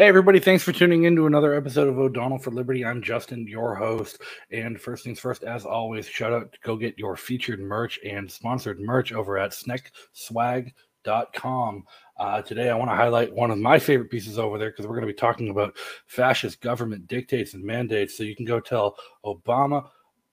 Hey, everybody, thanks for tuning in to another episode of O'Donnell for Liberty. I'm Justin, your host. And first things first, as always, shout out to go get your featured merch and sponsored merch over at snekswag.com. Uh, today, I want to highlight one of my favorite pieces over there because we're going to be talking about fascist government dictates and mandates. So you can go tell Obama,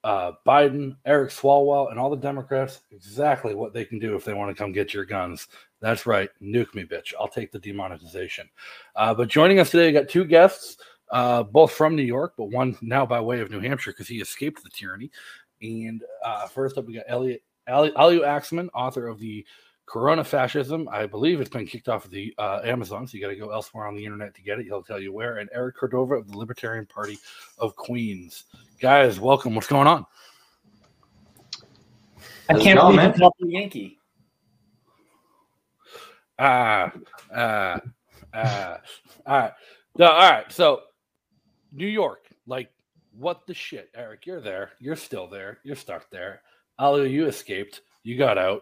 uh, Biden, Eric Swalwell, and all the Democrats exactly what they can do if they want to come get your guns. That's right, nuke me, bitch. I'll take the demonetization. Uh, but joining us today, I got two guests, uh, both from New York, but one now by way of New Hampshire because he escaped the tyranny. And uh, first up, we got Elliot Ali, Aliu Axelman, author of the Corona Fascism. I believe it's been kicked off of the uh, Amazon, so you got to go elsewhere on the internet to get it. He'll tell you where. And Eric Cordova of the Libertarian Party of Queens. Guys, welcome. What's going on? I can't believe you called me Yankee. Ah, ah, ah. All right. No, all right. So, New York, like, what the shit, Eric? You're there. You're still there. You're stuck there. Ali, you escaped. You got out.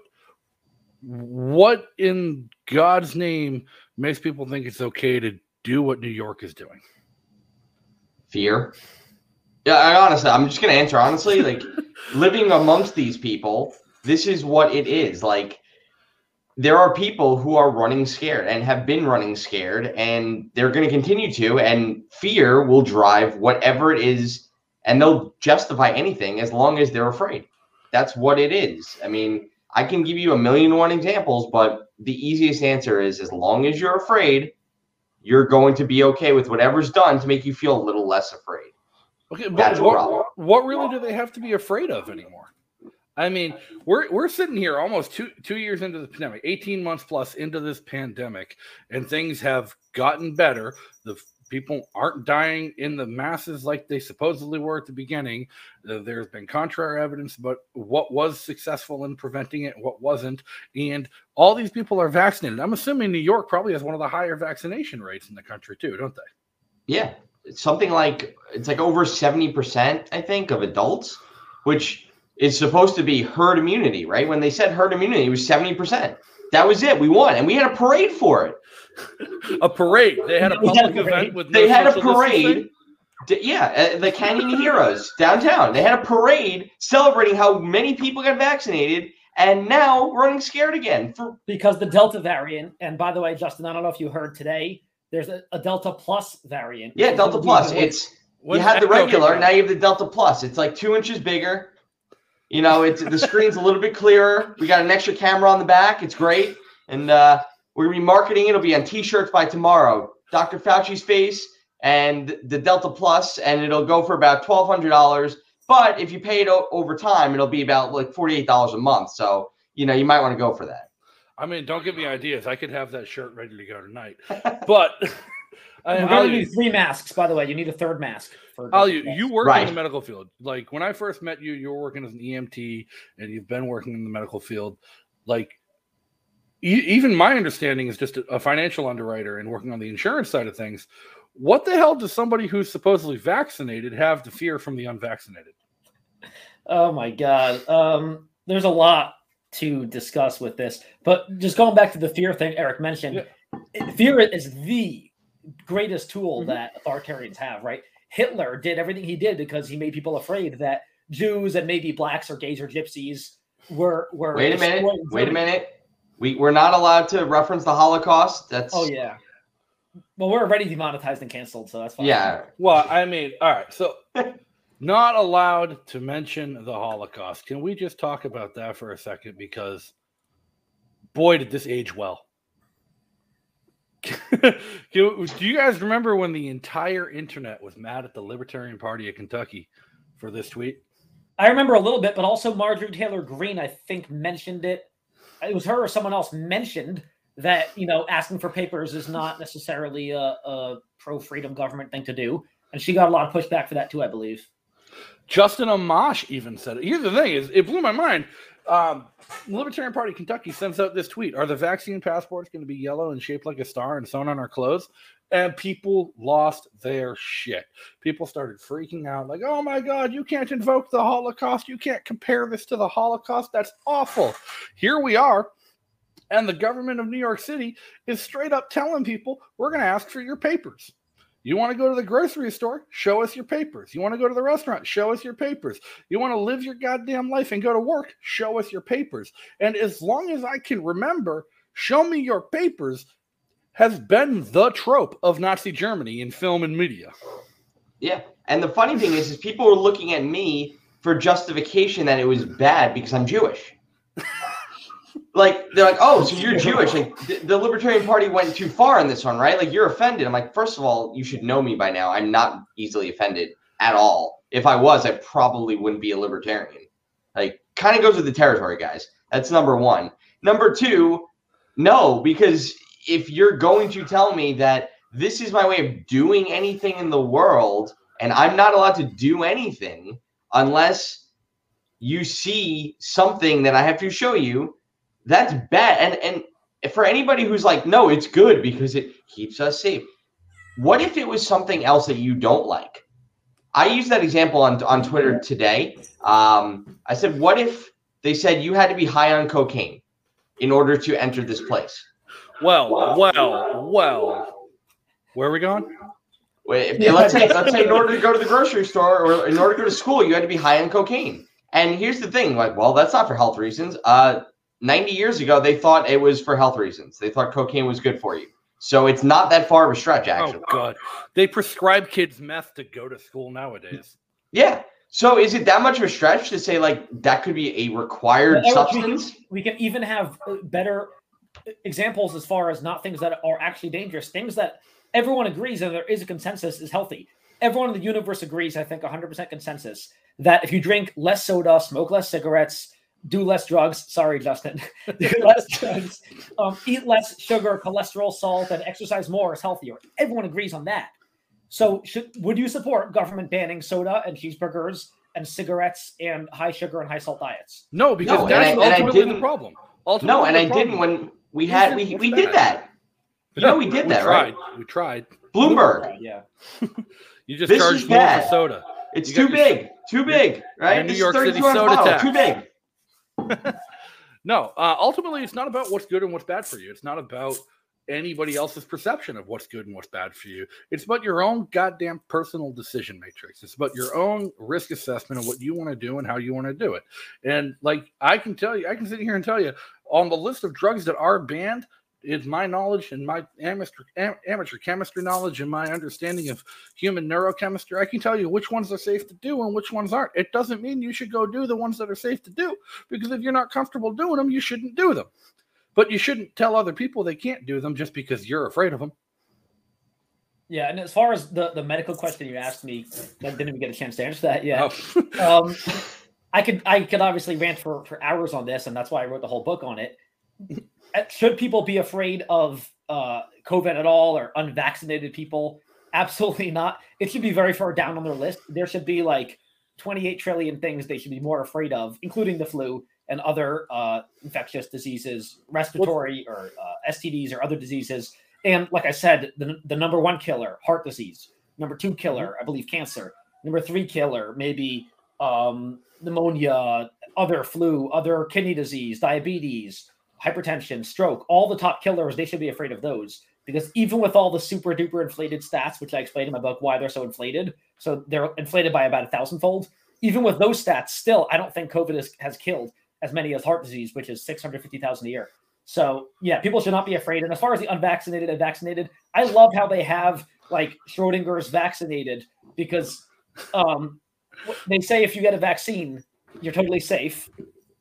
What in God's name makes people think it's okay to do what New York is doing? Fear. Yeah, I honestly, I'm just gonna answer honestly. Like living amongst these people, this is what it is. Like there are people who are running scared and have been running scared, and they're gonna continue to. And fear will drive whatever it is, and they'll justify anything as long as they're afraid. That's what it is. I mean, I can give you a million and one examples, but the easiest answer is as long as you're afraid, you're going to be okay with whatever's done to make you feel a little less afraid. Okay, but what, what really do they have to be afraid of anymore? I mean, we're we're sitting here almost two two years into the pandemic, eighteen months plus into this pandemic, and things have gotten better. The people aren't dying in the masses like they supposedly were at the beginning. Uh, there's been contrary evidence about what was successful in preventing it, what wasn't, and all these people are vaccinated. I'm assuming New York probably has one of the higher vaccination rates in the country too, don't they? Yeah, it's something like it's like over 70% i think of adults which is supposed to be herd immunity right? When they said herd immunity it was 70% that was it. We won and we had a parade for it. A parade. They had a public had a event with no they had a parade. yeah uh, the canyon heroes downtown. They had a parade celebrating how many people got vaccinated and now running scared again for because the delta variant and by the way justin i don't know if you heard today there's a, a Delta Plus variant. Yeah, Delta Plus. It's you had the regular, now you have the Delta Plus. It's like two inches bigger. You know, it's the screen's a little bit clearer. We got an extra camera on the back. It's great, and uh, we're gonna be marketing. It'll be on T-shirts by tomorrow. Dr. Fauci's face and the Delta Plus, and it'll go for about twelve hundred dollars. But if you pay it o- over time, it'll be about like forty-eight dollars a month. So you know, you might want to go for that. I mean, don't give me ideas. I could have that shirt ready to go tonight. But I, You're going to need three masks, by the way. You need a third mask. For you, you work right. in the medical field. Like when I first met you, you were working as an EMT, and you've been working in the medical field. Like even my understanding is just a, a financial underwriter and working on the insurance side of things. What the hell does somebody who's supposedly vaccinated have to fear from the unvaccinated? Oh my god. Um, there's a lot to discuss with this. But just going back to the fear thing Eric mentioned, yeah. fear is the greatest tool mm-hmm. that authoritarians have, right? Hitler did everything he did because he made people afraid that Jews and maybe blacks or gays or gypsies were were Wait a minute. Wait a minute. We we're not allowed to reference the Holocaust. That's Oh yeah. Well, we're already demonetized and canceled, so that's fine. Yeah. Well, I mean, all right. So not allowed to mention the Holocaust. Can we just talk about that for a second? Because boy, did this age well. do you guys remember when the entire internet was mad at the Libertarian Party of Kentucky for this tweet? I remember a little bit, but also Marjorie Taylor Greene, I think, mentioned it. It was her or someone else mentioned that you know asking for papers is not necessarily a, a pro freedom government thing to do, and she got a lot of pushback for that too, I believe. Justin Amash even said it. Here's the thing: is it blew my mind. Um, Libertarian Party Kentucky sends out this tweet: Are the vaccine passports going to be yellow and shaped like a star and sewn on our clothes? And people lost their shit. People started freaking out, like, "Oh my God, you can't invoke the Holocaust! You can't compare this to the Holocaust! That's awful." Here we are, And the government of New York City is straight up telling people, we're going to ask for your papers. You want to go to the grocery store? Show us your papers. You want to go to the restaurant? Show us your papers. You want to live your goddamn life and go to work? Show us your papers. And as long as I can remember, show me your papers has been the trope of Nazi Germany in film and media. Yeah. And the funny thing is, is people were looking at me for justification that it was bad because I'm Jewish. Like they're like, oh, so you're Jewish. Like the, the, Libertarian Party went too far in this one, right? Like you're offended. I'm like, first of all, you should know me by now. I'm not easily offended at all. If I was, I probably wouldn't be a libertarian. Like, kind of goes with the territory, guys. That's number one. Number two, no, because if you're going to tell me that this is my way of doing anything in the world and I'm not allowed to do anything unless you see something that I have to show you, that's bad. And and for anybody who's like, no, it's good because it keeps us safe. What if it was something else that you don't like? I used that example on, on Twitter today. Um, I said, what if they said you had to be high on cocaine in order to enter this place? Well, well, well. Where are we going? Wait, if, let's say let's say in order to go to the grocery store or in order to go to school, you had to be high on cocaine. And here's the thing, like, well, that's not for health reasons. Uh, 90 years ago, they thought it was for health reasons. They thought cocaine was good for you. So it's not that far of a stretch, actually. Oh God, they prescribe kids meth to go to school nowadays. Yeah. So is it that much of a stretch to say like that could be a required substance? We can, we can even have uh, better examples as far as not things that are actually dangerous, things that everyone agrees and there is a consensus is healthy. Everyone in the universe agrees, I think 100% consensus, that if you drink less soda, smoke less cigarettes, do less drugs, sorry, Justin, do less drugs, um, eat less sugar, cholesterol, salt, and exercise more is healthier. Everyone agrees on that. So, should, would you support government banning soda and cheeseburgers and cigarettes and high sugar and high salt diets? No, because no, that's ultimately the problem. Ultimately no, and I problem. didn't when we had we, we did that. You know, we did we that, tried. right? We tried. Bloomberg. Yeah. you just this charged more for soda. It's too big. Your, too big, right? New York City soda tax. Too big. No, uh, ultimately, it's not about what's good and what's bad for you. It's not about anybody else's perception of what's good and what's bad for you. It's about your own goddamn personal decision matrix. It's about your own risk assessment of what you want to do and how you want to do it. And like I can tell you, I can sit here and tell you on the list of drugs that are banned, is my knowledge and my amateur, amateur chemistry knowledge and my understanding of human neurochemistry, I can tell you which ones are safe to do and which ones aren't. It doesn't mean you should go do the ones that are safe to do because if you're not comfortable doing them, you shouldn't do them. But you shouldn't tell other people they can't do them just because you're afraid of them. Yeah, and as far as the, the medical question you asked me, I didn't even get a chance to answer that yet. Oh. um, I could I could obviously rant for, for hours on this, and that's why I wrote the whole book on it. Should people be afraid of uh, COVID at all or unvaccinated people? Absolutely not. It should be very far down on their list. There should be like 28 trillion things they should be more afraid of, including the flu and other uh, infectious diseases, respiratory or uh, STDs or other diseases. And like I said, the, the number one killer, heart disease. Number two killer, mm-hmm. I believe, cancer. Number three killer, maybe um, pneumonia, other flu, other kidney disease, diabetes, hypertension, stroke, all the top killers, they should be afraid of those because even with all the super duper inflated stats, which I explained in my book why they're so inflated, so they're inflated by about a thousandfold. Even with those stats, still, I don't think COVID has killed as many as heart disease, which is 650,000 a year. So, yeah, people should not be afraid. And as far as the unvaccinated and vaccinated, I love how they have like Schrodinger's vaccinated because um, they say if you get a vaccine, you're totally safe.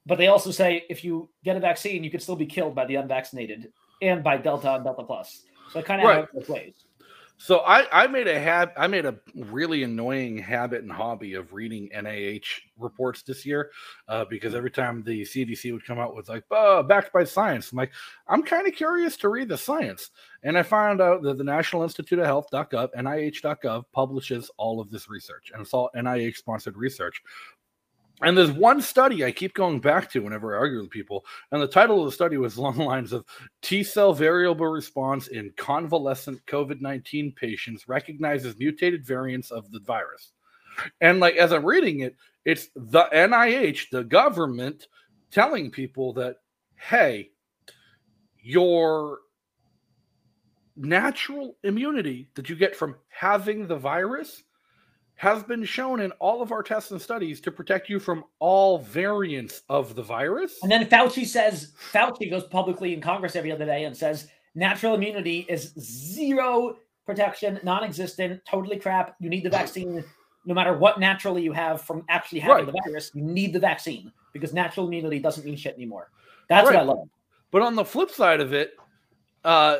But they also say if you get a vaccine, you could still be killed by the unvaccinated and by Delta and Delta Plus. So it kind of right. both ways. So I, I made a hab I made a really annoying habit and hobby of reading NIH reports this year uh, because every time the CDC would come out with like oh, backed by science, I'm like I'm kind of curious to read the science, and I found out that the National Institute of Health.gov, NIH.gov, publishes all of this research, and it's all NIH sponsored research. And there's one study I keep going back to whenever I argue with people, and the title of the study was along the lines of T cell variable response in convalescent COVID 19 patients recognizes mutated variants of the virus. And like as I'm reading it, it's the NIH, the government, telling people that, hey, your natural immunity that you get from having the virus has been shown in all of our tests and studies to protect you from all variants of the virus. And then Fauci says, Fauci goes publicly in Congress every other day and says natural immunity is zero protection, non existent, totally crap. You need the vaccine no matter what naturally you have from actually having right. the virus. You need the vaccine because natural immunity doesn't mean shit anymore. That's right. what I love. But on the flip side of it, uh,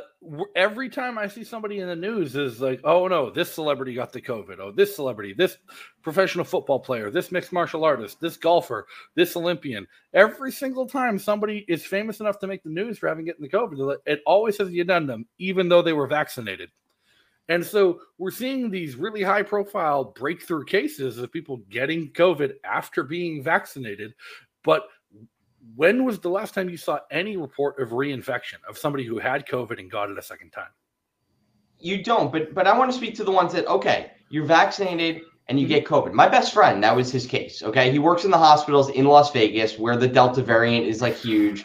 every time I see somebody in the news is like, oh no, this celebrity got the COVID. Oh, this celebrity, this professional football player, this mixed martial artist, this golfer, this Olympian. Every single time somebody is famous enough to make the news for having gotten the COVID, it always has the addendum, even though they were vaccinated. And so we're seeing these really high profile breakthrough cases of people getting COVID after being vaccinated. But when was the last time you saw any report of reinfection of somebody who had COVID and got it a second time? You don't, but but I want to speak to the ones that okay, you're vaccinated and you mm-hmm. get COVID. My best friend, that was his case. Okay, he works in the hospitals in Las Vegas where the Delta variant is like huge,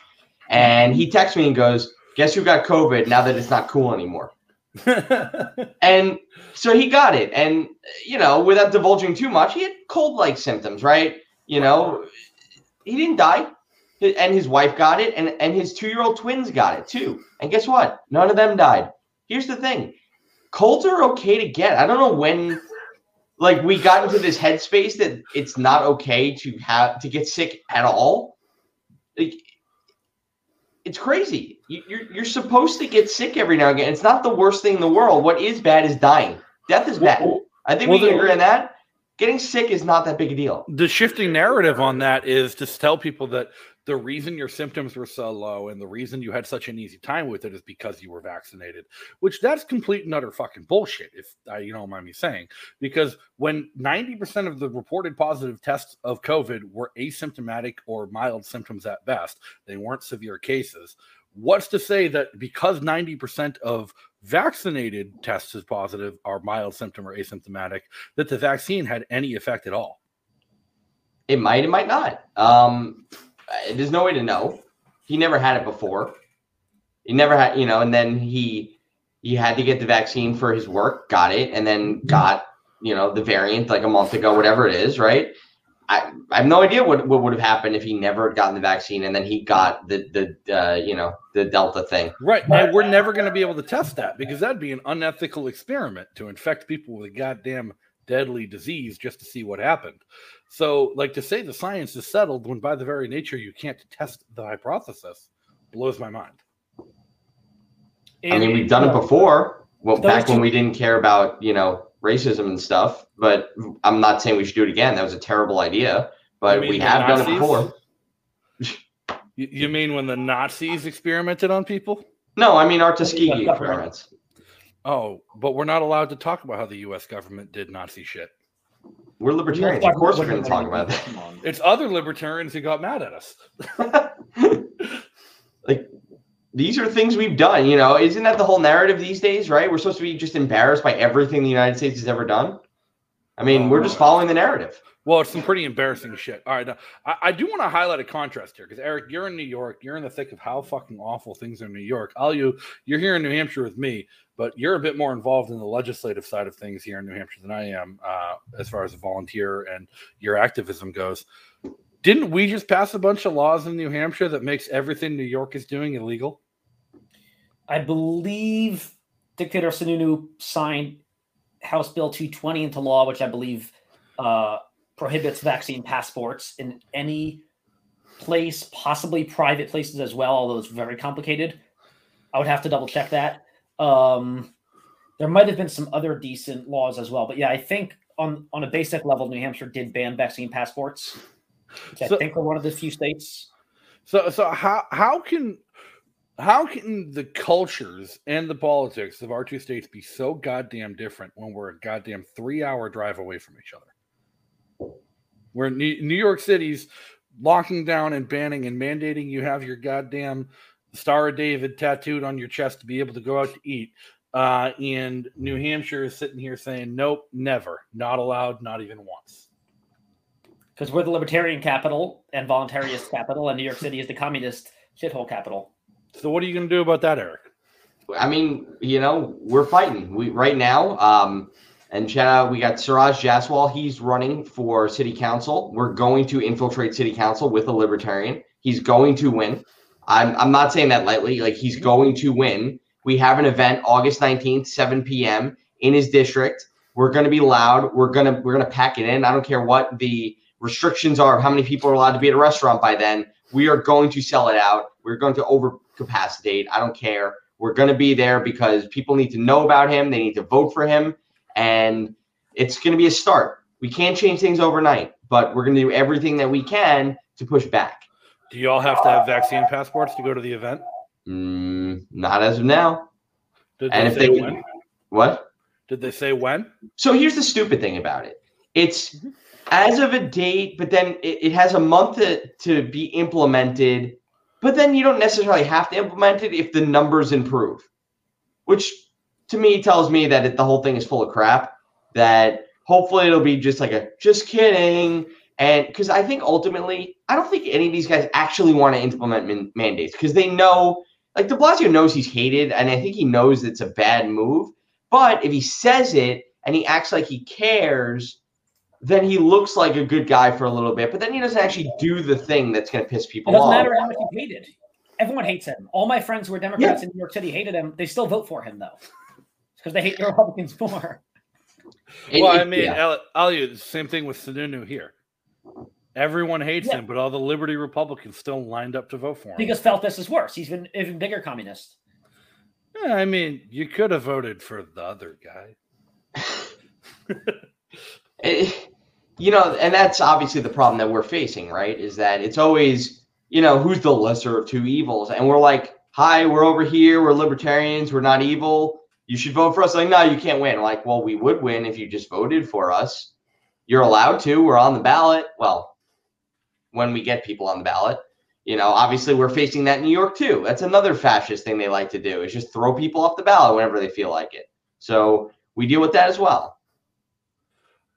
and he texts me and goes, "Guess who got COVID now that it's not cool anymore." and so he got it, and you know, without divulging too much, he had cold-like symptoms, right? You know, he didn't die and his wife got it, and, and his two year old twins got it too. And guess what? None of them died. Here's the thing colds are okay to get. I don't know when, like, we got into this headspace that it's not okay to have to get sick at all. Like, it's crazy. You, you're, you're supposed to get sick every now and again. It's not the worst thing in the world. What is bad is dying. Death is bad. I think well, we can agree on that getting sick is not that big a deal. The shifting narrative on that is to tell people that the reason your symptoms were so low and the reason you had such an easy time with it is because you were vaccinated, which that's complete and utter fucking bullshit, if I, you don't mind me saying. Because when 90% of the reported positive tests of COVID were asymptomatic or mild symptoms at best, they weren't severe cases. What's to say that because 90% of vaccinated tests is positive are mild symptom or asymptomatic, that the vaccine had any effect at all? It might, it might not. Um, there's no way to know. He never had it before. He never had, you know, and then he he had to get the vaccine for his work, got it, and then got, you know, the variant like a month ago, whatever it is, right? I, I have no idea what, what would have happened if he never had gotten the vaccine and then he got the the uh, you know the Delta thing. Right, and we're never going to be able to test that because that'd be an unethical experiment to infect people with a goddamn deadly disease just to see what happened. So, like to say the science is settled when by the very nature you can't test the hypothesis blows my mind. And I mean, we've done it before. Well, back when we didn't care about you know racism and stuff. But I'm not saying we should do it again. That was a terrible idea. But we have Nazis? done it before. You mean when the Nazis experimented on people? No, I mean our Tuskegee experiments. Oh, but we're not allowed to talk about how the U.S. government did Nazi shit. We're libertarians. Of course, we're going to talk about that. It's other libertarians who got mad at us. like these are things we've done. You know, isn't that the whole narrative these days? Right? We're supposed to be just embarrassed by everything the United States has ever done. I mean, oh, we're just following the narrative. Well, it's some pretty embarrassing shit. All right, now, I, I do want to highlight a contrast here because Eric, you're in New York. You're in the thick of how fucking awful things are in New York. All you, you're here in New Hampshire with me but you're a bit more involved in the legislative side of things here in New Hampshire than I am, uh, as far as a volunteer and your activism goes. Didn't we just pass a bunch of laws in New Hampshire that makes everything New York is doing illegal? I believe Dictator Sununu signed House Bill 220 into law, which I believe uh, prohibits vaccine passports in any place, possibly private places as well, although it's very complicated. I would have to double check that. Um, there might have been some other decent laws as well, but yeah, I think on on a basic level, New Hampshire did ban vaccine passports. Which so, I think we're one of the few states. So, so how how can how can the cultures and the politics of our two states be so goddamn different when we're a goddamn three hour drive away from each other? Where New, New York City's locking down and banning and mandating you have your goddamn Star of David tattooed on your chest to be able to go out to eat. Uh, and New Hampshire is sitting here saying, nope, never, not allowed, not even once. Because we're the libertarian capital and voluntarist capital, and New York City is the communist shithole capital. So what are you going to do about that, Eric? I mean, you know, we're fighting. We right now, um, and shout we got Suraj Jaswal. He's running for city council. We're going to infiltrate city council with a libertarian. He's going to win. I'm I'm not saying that lightly. Like he's going to win. We have an event August 19th, 7 p.m. in his district. We're going to be loud. We're gonna we're gonna pack it in. I don't care what the restrictions are, of how many people are allowed to be at a restaurant by then. We are going to sell it out. We're going to overcapacitate. I don't care. We're going to be there because people need to know about him. They need to vote for him. And it's going to be a start. We can't change things overnight, but we're going to do everything that we can to push back. Do you all have to have vaccine passports to go to the event? Mm, not as of now. Did and if they when? what? Did they say when? So here's the stupid thing about it. It's as of a date, but then it, it has a month to, to be implemented but then you don't necessarily have to implement it if the numbers improve, which to me tells me that it, the whole thing is full of crap. That hopefully it'll be just like a just kidding. And because I think ultimately, I don't think any of these guys actually want to implement man- mandates because they know, like De Blasio knows he's hated, and I think he knows it's a bad move. But if he says it and he acts like he cares, then he looks like a good guy for a little bit, but then he doesn't actually do the thing that's going to piss people off. It doesn't off. matter how much he hated. Everyone hates him. All my friends who are Democrats yeah. in New York City hated him. They still vote for him though, because they hate the Republicans more. Well, I mean, yeah. the same thing with Sununu here. Everyone hates yeah. him, but all the Liberty Republicans still lined up to vote for him. Because Feltes is worse. He's been even bigger communist. Yeah, I mean, you could have voted for the other guy. It, eh, you know, and that's obviously the problem that we're facing, right? Is that it's always, you know, who's the lesser of two evils? And we're like, hi, we're over here. We're libertarians. We're not evil. You should vote for us. Like, no, you can't win. Like, well, we would win if you just voted for us. You're allowed to. We're on the ballot. Well, when we get people on the ballot, you know, obviously we're facing that in New York too. That's another fascist thing they like to do is just throw people off the ballot whenever they feel like it. So we deal with that as well.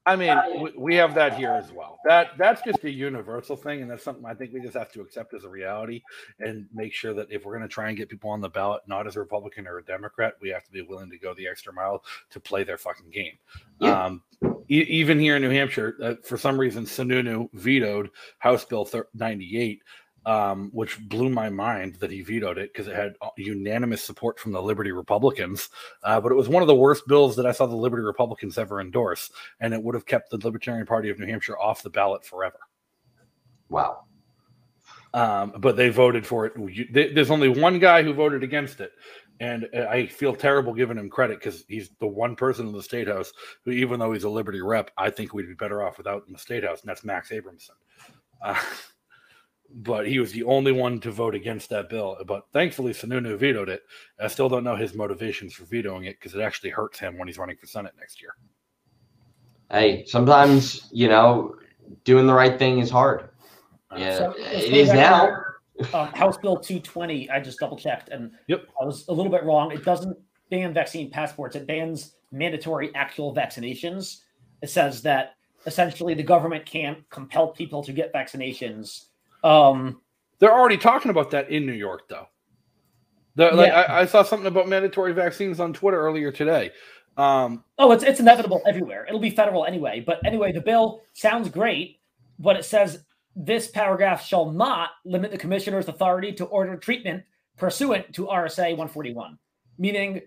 I mean, we have that here as well. That that's just a universal thing, and that's something I think we just have to accept as a reality and make sure that if we're going to try and get people on the ballot, not as a Republican or a Democrat, we have to be willing to go the extra mile to play their fucking game. Yeah. Um, e- even here in New Hampshire, uh, for some reason, Sununu vetoed House Bill 98, um, which blew my mind that he vetoed it because it had uh, unanimous support from the Liberty Republicans. Uh, but it was one of the worst bills that I saw the Liberty Republicans ever endorse, and it would have kept the Libertarian Party of New Hampshire off the ballot forever. Wow. Um, but they voted for it. There's only one guy who voted against it. And uh, I feel terrible giving him credit because he's the one person in the state house who, even though he's a Liberty rep, I think we'd be better off without in the state house, and that's Max Abramson. Uh, but he was the only one to vote against that bill. But thankfully, Sununu vetoed it. I still don't know his motivations for vetoing it because it actually hurts him when he's running for Senate next year. Hey, sometimes you know doing the right thing is hard. Uh, yeah, so it is now. Uh, House Bill 220. I just double checked, and yep, I was a little bit wrong. It doesn't ban vaccine passports. It bans mandatory actual vaccinations. It says that essentially the government can't compel people to get vaccinations um, They're already talking about that in New York, though. The, like yeah. I, I, saw something about mandatory vaccines on Twitter earlier today. Um, oh, it's it's inevitable everywhere. It'll be federal anyway. But anyway, the bill sounds great, but it says this paragraph shall not limit the commissioner's authority to order treatment pursuant to RSA 141, meaning,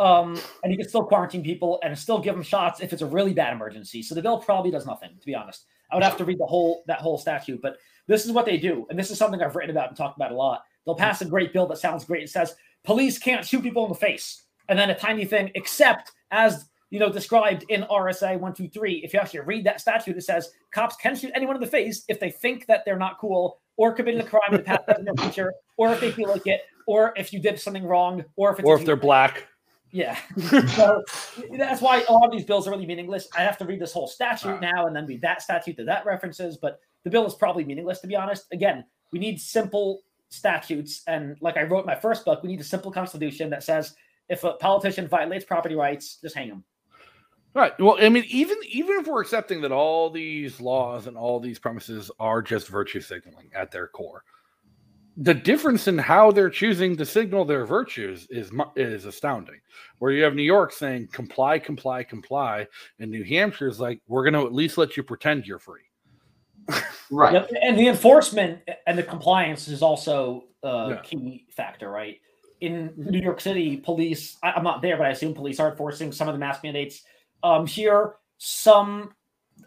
um, and you can still quarantine people and still give them shots if it's a really bad emergency. So the bill probably does nothing, to be honest. I would have to read the whole that whole statute, but this is what they do. And this is something I've written about and talked about a lot. They'll pass a great bill that sounds great. It says police can't shoot people in the face. And then a tiny thing, except as you know, described in RSA 123. If you actually read that statute, it says cops can shoot anyone in the face if they think that they're not cool or committing a crime in the past, in the future, or if they feel like it, or if you did something wrong, or if it's or if they're black. Yeah. so that's why a lot of these bills are really meaningless. I have to read this whole statute ah. now and then read that statute that that references, but the bill is probably meaningless to be honest. Again, we need simple statutes. And like I wrote in my first book, we need a simple constitution that says if a politician violates property rights, just hang him. Right. Well, I mean, even even if we're accepting that all these laws and all these promises are just virtue signaling at their core, the difference in how they're choosing to signal their virtues is is astounding. Where you have New York saying comply, comply, comply, and New Hampshire is like we're going to at least let you pretend you're free. Right. Yep. And the enforcement and the compliance is also a yeah. key factor, right? In New York City, police, I, am not there, but I assume police are enforcing some of the mask mandates. Um, here, some,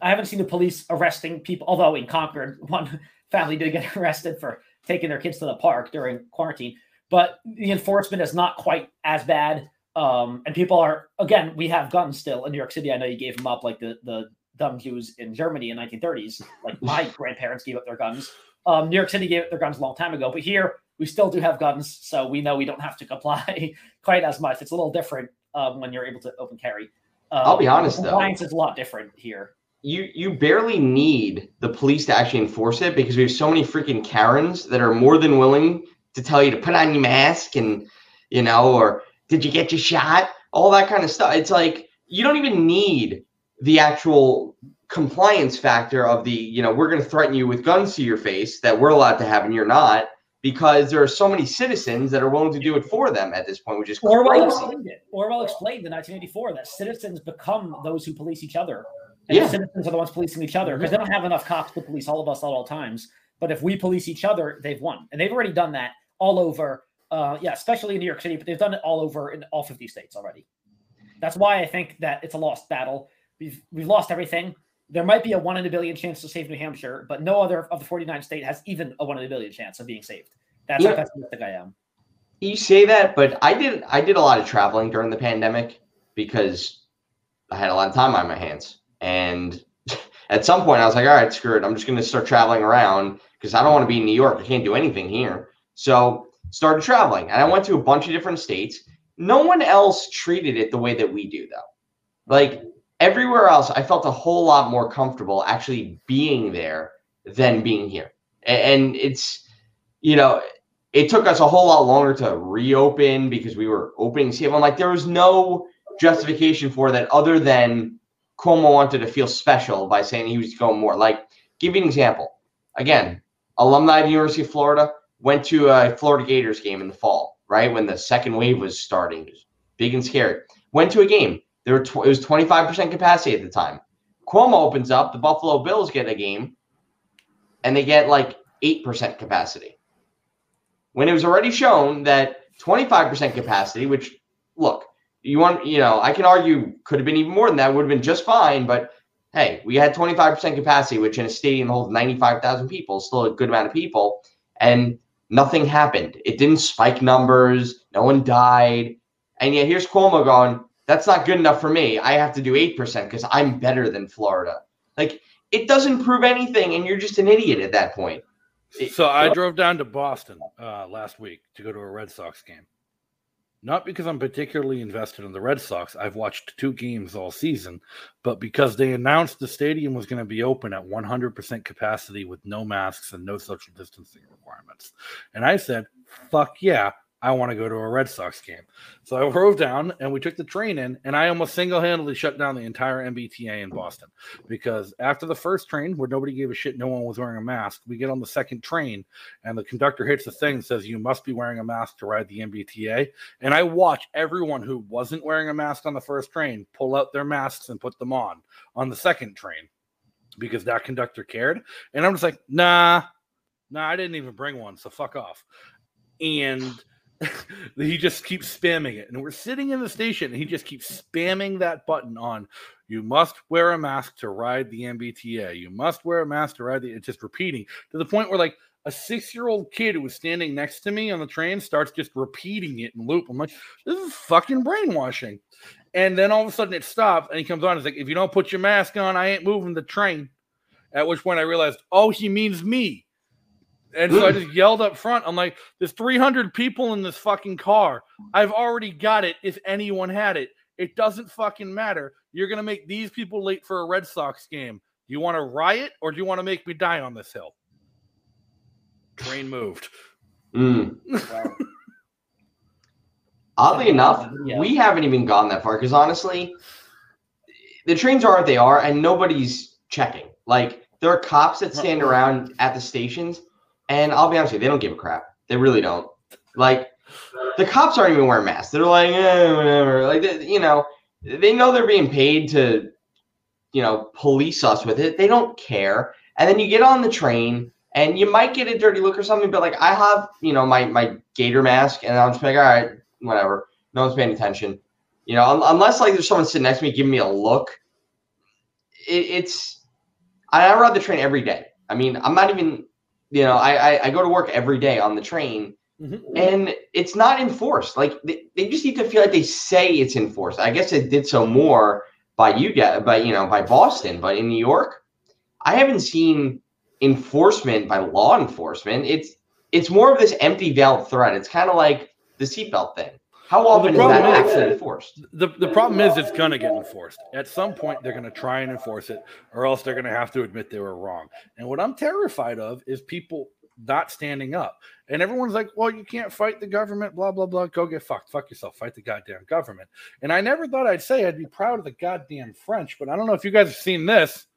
I haven't seen the police arresting people, although in Concord, one family did get arrested for taking their kids to the park during quarantine. But the enforcement is not quite as bad. Um, and people are again, we have guns still in New York City. I know you gave them up like the the dumb Jews in Germany in 1930s. Like my grandparents gave up their guns. Um, New York City gave up their guns a long time ago, but here we still do have guns, so we know we don't have to comply quite as much. It's a little different um, when you're able to open carry. Um, I'll be honest compliance though, is a lot different here you you barely need the police to actually enforce it because we have so many freaking Karens that are more than willing to tell you to put on your mask and you know, or did you get your shot? All that kind of stuff. It's like you don't even need the actual compliance factor of the, you know, we're going to threaten you with guns to your face that we're allowed to have and you're not because there are so many citizens that are willing to do it for them at this point, which is Orwell explained it. Orwell explained in 1984 that citizens become those who police each other and yeah. citizens are the ones policing each other because they don't have enough cops to police all of us at all times. But if we police each other, they've won, and they've already done that all over. Uh, yeah, especially in New York City, but they've done it all over in all 50 states already. That's why I think that it's a lost battle. We've we've lost everything. There might be a one in a billion chance to save New Hampshire, but no other of the 49 state has even a one in a billion chance of being saved. That's yeah. how pessimistic I am. You say that, but I did I did a lot of traveling during the pandemic because I had a lot of time on my hands. And at some point, I was like, all right, screw it. I'm just going to start traveling around because I don't want to be in New York. I can't do anything here. So started traveling, and I went to a bunch of different states. No one else treated it the way that we do, though. Like everywhere else, I felt a whole lot more comfortable actually being there than being here. And it's, you know, it took us a whole lot longer to reopen because we were opening. See, I'm like, there was no justification for that other than Cuomo wanted to feel special by saying he was going more. Like, give you an example. Again, alumni of the University of Florida went to a Florida Gators game in the fall, right when the second wave was starting, was big and scary. Went to a game. There were tw- it was 25% capacity at the time. Cuomo opens up. The Buffalo Bills get a game, and they get like 8% capacity. When it was already shown that 25% capacity, which look, you want, you know, I can argue could have been even more than that, would have been just fine. But hey, we had 25% capacity, which in a stadium holds 95,000 people, still a good amount of people. And nothing happened. It didn't spike numbers. No one died. And yet here's Cuomo going, that's not good enough for me. I have to do 8% because I'm better than Florida. Like, it doesn't prove anything. And you're just an idiot at that point. So I drove down to Boston uh, last week to go to a Red Sox game. Not because I'm particularly invested in the Red Sox. I've watched two games all season, but because they announced the stadium was going to be open at 100% capacity with no masks and no social distancing requirements. And I said, fuck yeah, I want to go to a Red Sox game. So I drove down and we took the train in, and I almost single handedly shut down the entire MBTA in Boston because after the first train, where nobody gave a shit, no one was wearing a mask, we get on the second train and the conductor hits the thing and says, You must be wearing a mask to ride the MBTA. And I watch everyone who wasn't wearing a mask on the first train pull out their masks and put them on on the second train because that conductor cared. And I'm just like, Nah, nah, I didn't even bring one. So fuck off. And he just keeps spamming it. And we're sitting in the station and he just keeps spamming that button on. You must wear a mask to ride the MBTA. You must wear a mask to ride the. It's just repeating to the point where, like, a six year old kid who was standing next to me on the train starts just repeating it in loop. I'm like, this is fucking brainwashing. And then all of a sudden it stops and he comes on. He's like, if you don't put your mask on, I ain't moving the train. At which point I realized, oh, he means me. And so I just yelled up front. I'm like, there's 300 people in this fucking car. I've already got it if anyone had it. It doesn't fucking matter. You're going to make these people late for a Red Sox game. Do you want to riot or do you want to make me die on this hill? Train moved. Mm. Oddly enough, yeah. we haven't even gone that far because honestly, the trains are what they are and nobody's checking. Like, there are cops that stand around at the stations and I'll be honest with you, they don't give a crap. They really don't. Like the cops aren't even wearing masks. They're like, eh, whatever. Like they, you know, they know they're being paid to, you know, police us with it. They don't care. And then you get on the train and you might get a dirty look or something, but like I have, you know, my my gator mask, and I'm just like, all right, whatever. No one's paying attention. You know, unless like there's someone sitting next to me giving me a look. It, it's I ride the train every day. I mean, I'm not even, you know, I I, I go to work every day on the train, mm-hmm. and it's not enforced. Like they, they just need to feel like they say it's enforced. I guess it did so more by you get, by you know, by Boston, but in New York, I haven't seen enforcement by law enforcement. It's it's more of this empty veiled threat. It's kind of like the seatbelt thing. How often well, is that actually enforced? The, the problem is it's going to get enforced. At some point, they're going to try and enforce it, or else they're going to have to admit they were wrong. And what I'm terrified of is people not standing up. And everyone's like, well, you can't fight the government, blah, blah, blah. Go get fucked. Fuck yourself. Fight the goddamn government. And I never thought I'd say I'd be proud of the goddamn French, but I don't know if you guys have seen this.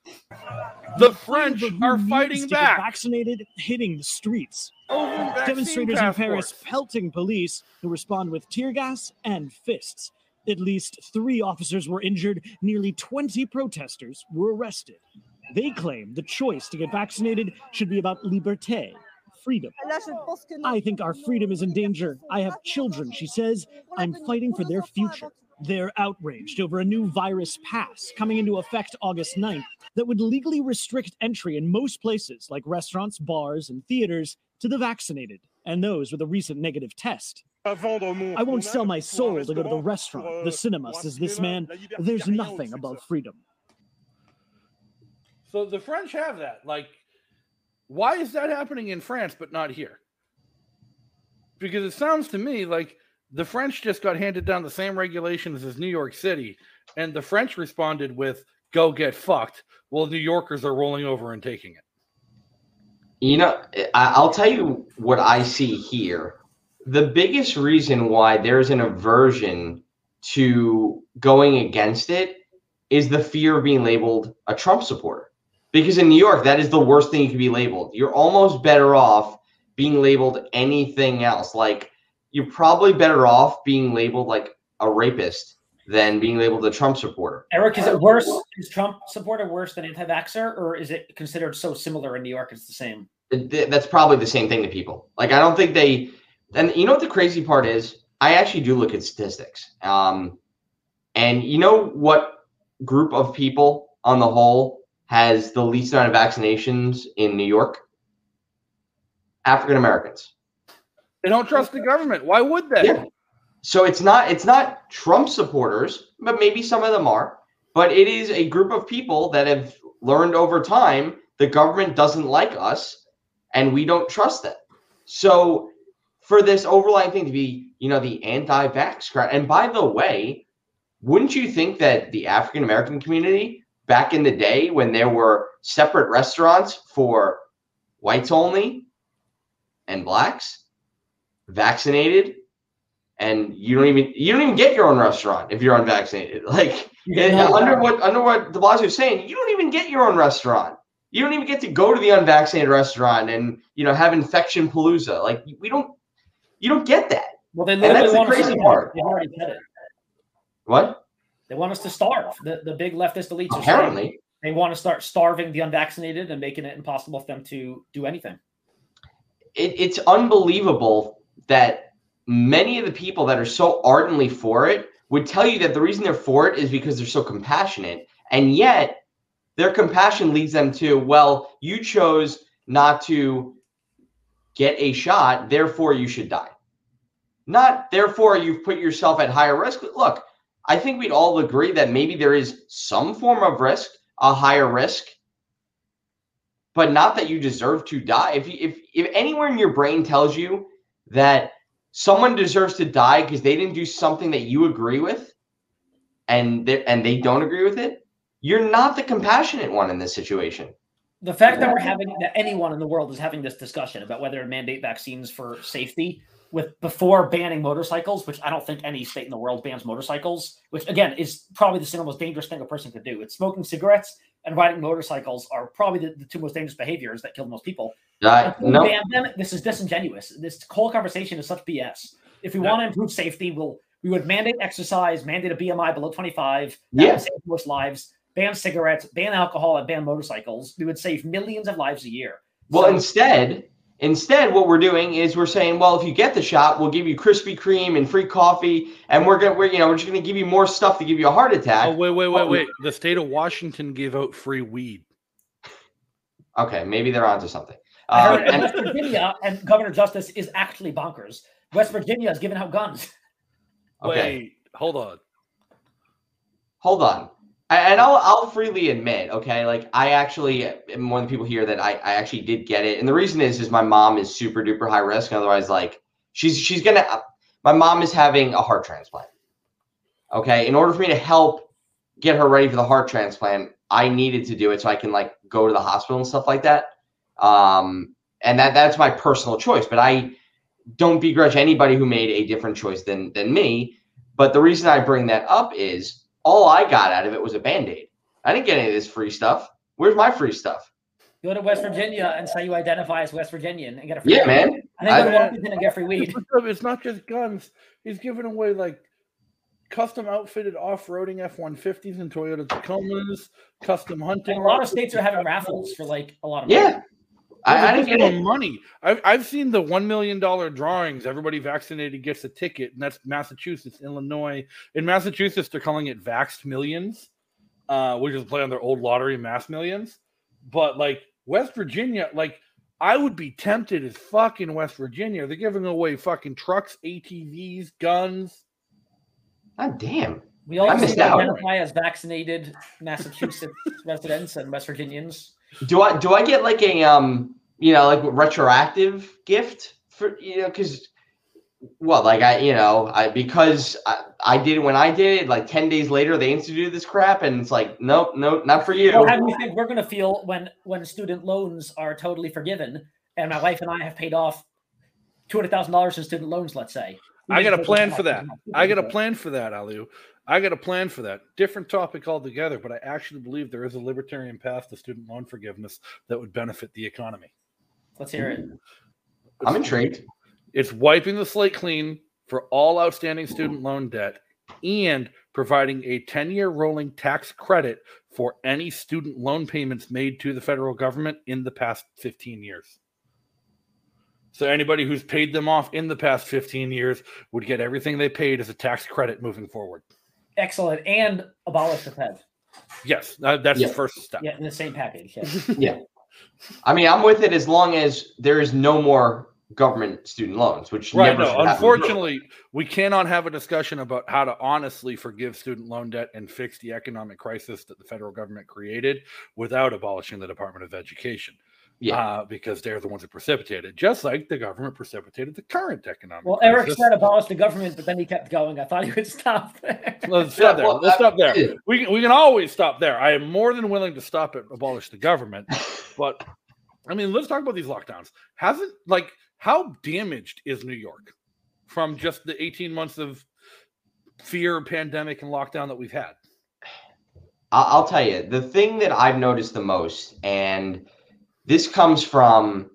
The French are fighting back. vaccinated, hitting the streets. Demonstrators passports. in Paris pelting police who respond with tear gas and fists. At least three officers were injured. Nearly 20 protesters were arrested. They claim the choice to get vaccinated should be about liberté, freedom. I think our freedom is in danger. I have children, she says. I'm fighting for their future. They're outraged over a new virus pass coming into effect August 9th that would legally restrict entry in most places like restaurants, bars, and theaters to the vaccinated and those with a recent negative test. I won't sell my soul to go to the restaurant, the cinema, says this man. There's nothing above freedom. So the French have that. Like, why is that happening in France but not here? Because it sounds to me like the French just got handed down the same regulations as New York City, and the French responded with "Go get fucked," while New Yorkers are rolling over and taking it. You know, I'll tell you what I see here. The biggest reason why there's an aversion to going against it is the fear of being labeled a Trump supporter. Because in New York, that is the worst thing you can be labeled. You're almost better off being labeled anything else. Like you're probably better off being labeled like a rapist than being labeled a Trump supporter. Eric, is it worse? Is Trump supporter worse than anti-vaxxer, or is it considered so similar in New York? It's the same. That's probably the same thing to people. Like I don't think they. And you know what the crazy part is? I actually do look at statistics. Um, and you know what group of people on the whole has the least amount of vaccinations in New York? African Americans. They don't trust the government. Why would they? Yeah. So it's not it's not Trump supporters, but maybe some of them are. But it is a group of people that have learned over time the government doesn't like us and we don't trust them. So for this overlying thing to be, you know, the anti-vax crowd. And by the way, wouldn't you think that the African American community back in the day when there were separate restaurants for whites only and blacks vaccinated and you don't even you don't even get your own restaurant if you're unvaccinated. Like under what under what De Blasio is saying, you don't even get your own restaurant. You don't even get to go to the unvaccinated restaurant and you know have infection palooza. Like we don't you don't get that. Well, they literally want the crazy part. They already said it. What? They want us to starve. The the big leftist elites apparently they want to start starving the unvaccinated and making it impossible for them to do anything. It, it's unbelievable that many of the people that are so ardently for it would tell you that the reason they're for it is because they're so compassionate. And yet, their compassion leads them to, well, you chose not to get a shot, therefore you should die. Not therefore you've put yourself at higher risk. Look, I think we'd all agree that maybe there is some form of risk, a higher risk, but not that you deserve to die. If if if anywhere in your brain tells you that someone deserves to die because they didn't do something that you agree with and they, and they don't agree with it, you're not the compassionate one in this situation. The fact that we're having that anyone in the world is having this discussion about whether to mandate vaccines for safety with before banning motorcycles, which I don't think any state in the world bans motorcycles, which again is probably the single most dangerous thing a person could do. It's smoking cigarettes and riding motorcycles are probably the, the two most dangerous behaviors that kill the most people. Uh, no, ban them, this is disingenuous. This whole conversation is such BS. If we want to improve safety, we'll we would mandate exercise, mandate a BMI below 25, that would save most lives, ban cigarettes, ban alcohol, and ban motorcycles. We would save millions of lives a year. Well, So- instead, instead, what we're doing is we're saying, well, if you get the shot, we'll give you Krispy Kreme and free coffee, and we're gonna, we're you know, we're just gonna give you more stuff to give you a heart attack. Oh wait, wait, wait, wait! The state of Washington gave out free weed. Okay, maybe they're onto something. I Um, and- West Virginia and Governor Justice is actually bonkers. West Virginia is giving out guns. okay, Wait, hold on. hold on. And I'll I'll freely admit, okay, like I actually am one of the people here that I, I actually did get it, and the reason is is my mom is super duper high risk. Otherwise, like she's she's gonna. My mom is having a heart transplant. Okay, in order for me to help get her ready for the heart transplant, I needed to do it so I can like go to the hospital and stuff like that. Um, and that that's my personal choice, but I don't begrudge anybody who made a different choice than than me. But the reason I bring that up is all I got out of it was a band-aid. I didn't get any of this free stuff. Where's my free stuff? Go to West Virginia and say you identify as West Virginian and get a free Yeah, man. And then go to I- Washington and get free weed. It's not just guns. He's giving away like custom outfitted off-roading F-150s and Toyota Tacomas, custom hunting. And a lot of states are having raffles for like a lot of Yeah. I, I didn't get it. money. I've, I've seen the one million dollar drawings. Everybody vaccinated gets a ticket, and that's Massachusetts, Illinois. In Massachusetts, they're calling it Vaxxed Millions, uh, which is a play on their old lottery, Mass Millions. But like West Virginia, like I would be tempted as fuck in West Virginia. They're giving away fucking trucks, ATVs, guns. God damn. We all I missed out. identify as vaccinated Massachusetts residents and West Virginians. Do I do I get like a um you know like retroactive gift for you know because well like I you know I because I, I did when I did it like ten days later they instituted this crap and it's like nope nope not for you. Well, how do you think we're going to feel when when student loans are totally forgiven and my wife and I have paid off two hundred thousand dollars in student loans? Let's say. I got a plan for that. I got a plan for that, Alu. I got a plan for that. Different topic altogether, but I actually believe there is a libertarian path to student loan forgiveness that would benefit the economy. Let's hear it. I'm intrigued. It's wiping the slate clean for all outstanding student loan debt and providing a 10 year rolling tax credit for any student loan payments made to the federal government in the past 15 years. So anybody who's paid them off in the past 15 years would get everything they paid as a tax credit moving forward. Excellent. And abolish the Fed. Yes, that- that's Yeah. the first step. Yeah, in the same package. Yeah. I mean I'm with it as long as there is no more government student loans, which Right. never No, should happen. unfortunately, we cannot have a discussion about how to honestly forgive student loan debt and fix the economic crisis that the federal government created without abolishing the Department of Education. Yeah. Uh, because they're the ones that precipitated, just like the government precipitated the current economic. Well, Eric crisis. said abolish the government, but then he kept going. I thought he would stop there. Let's stop there. well, Let's stop there. yeah. We can, we can always stop there. I am more than willing to stop at abolish the government, but I mean, let's talk about these lockdowns. Hasn't like how damaged is New York from just the 18 months of fear, pandemic, and lockdown that we've had? I'll tell you the thing that I've noticed the most, and this comes from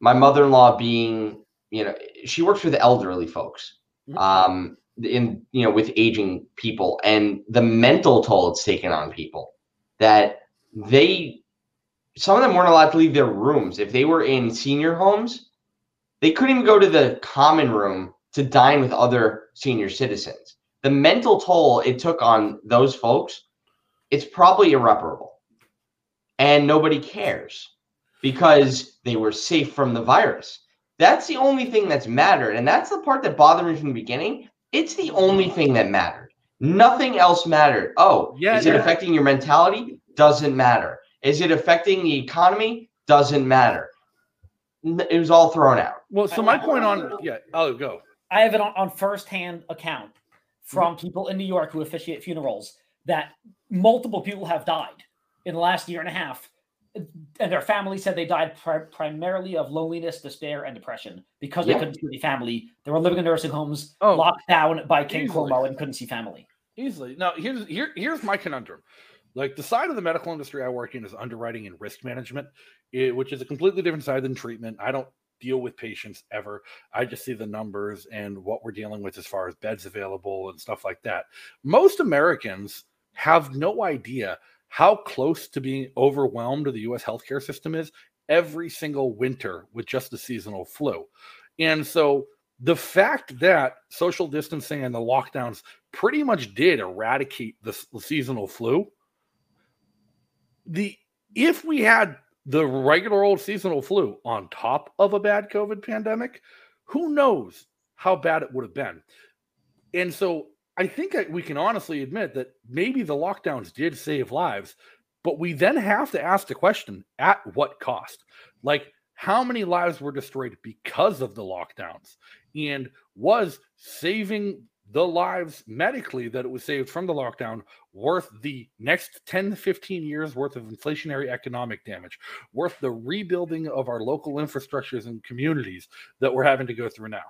my mother-in-law being, you know, she works with elderly folks, Mhm. um, in you know, with aging people, and the mental toll it's taken on people. That they, some of them weren't allowed to leave their rooms if they were in senior homes. They couldn't even go to the common room to dine with other senior citizens. The mental toll it took on those folks it's probably irreparable. And nobody cares because they were safe from the virus. That's the only thing that's mattered. And that's the part that bothered me from the beginning. It's the only thing that mattered. Nothing else mattered. Oh, Yeah, is it yeah. affecting your mentality? Doesn't matter. Is it affecting the economy? Doesn't matter. It was all thrown out. Well, so my point on yeah, I'll go. I have it on, on first-hand account from mm-hmm. people in New York who officiate funerals that multiple people have died in the last year and a half and their family said they died pri- primarily of loneliness, despair, and depression because Yeah. they couldn't see any family. They were living in nursing homes, Oh, locked down by King easily. Cuomo, and couldn't see family. Easily. Now, here's here, here's my conundrum. Like the side of the medical industry I work in is underwriting and risk management, eh, which is a completely different side than treatment. I don't deal with patients ever. I just see the numbers and what we're dealing with as far as beds available and stuff like that. Most Americans have no idea how close to being overwhelmed the US healthcare system is every single winter with just the seasonal flu. And so the fact that social distancing and the lockdowns pretty much did eradicate the s- seasonal flu. The if we had the regular old seasonal flu on top of a bad COVID pandemic, who knows how bad it would have been. And so I think we can honestly admit that maybe the lockdowns did save lives, but we then have to ask the question at what cost? Like, how many lives were destroyed because of the lockdowns? And was saving the lives medically that it was saved from the lockdown worth the next 10 to 15 years worth of inflationary economic damage, worth the rebuilding of our local infrastructures and communities that we're having to go through now?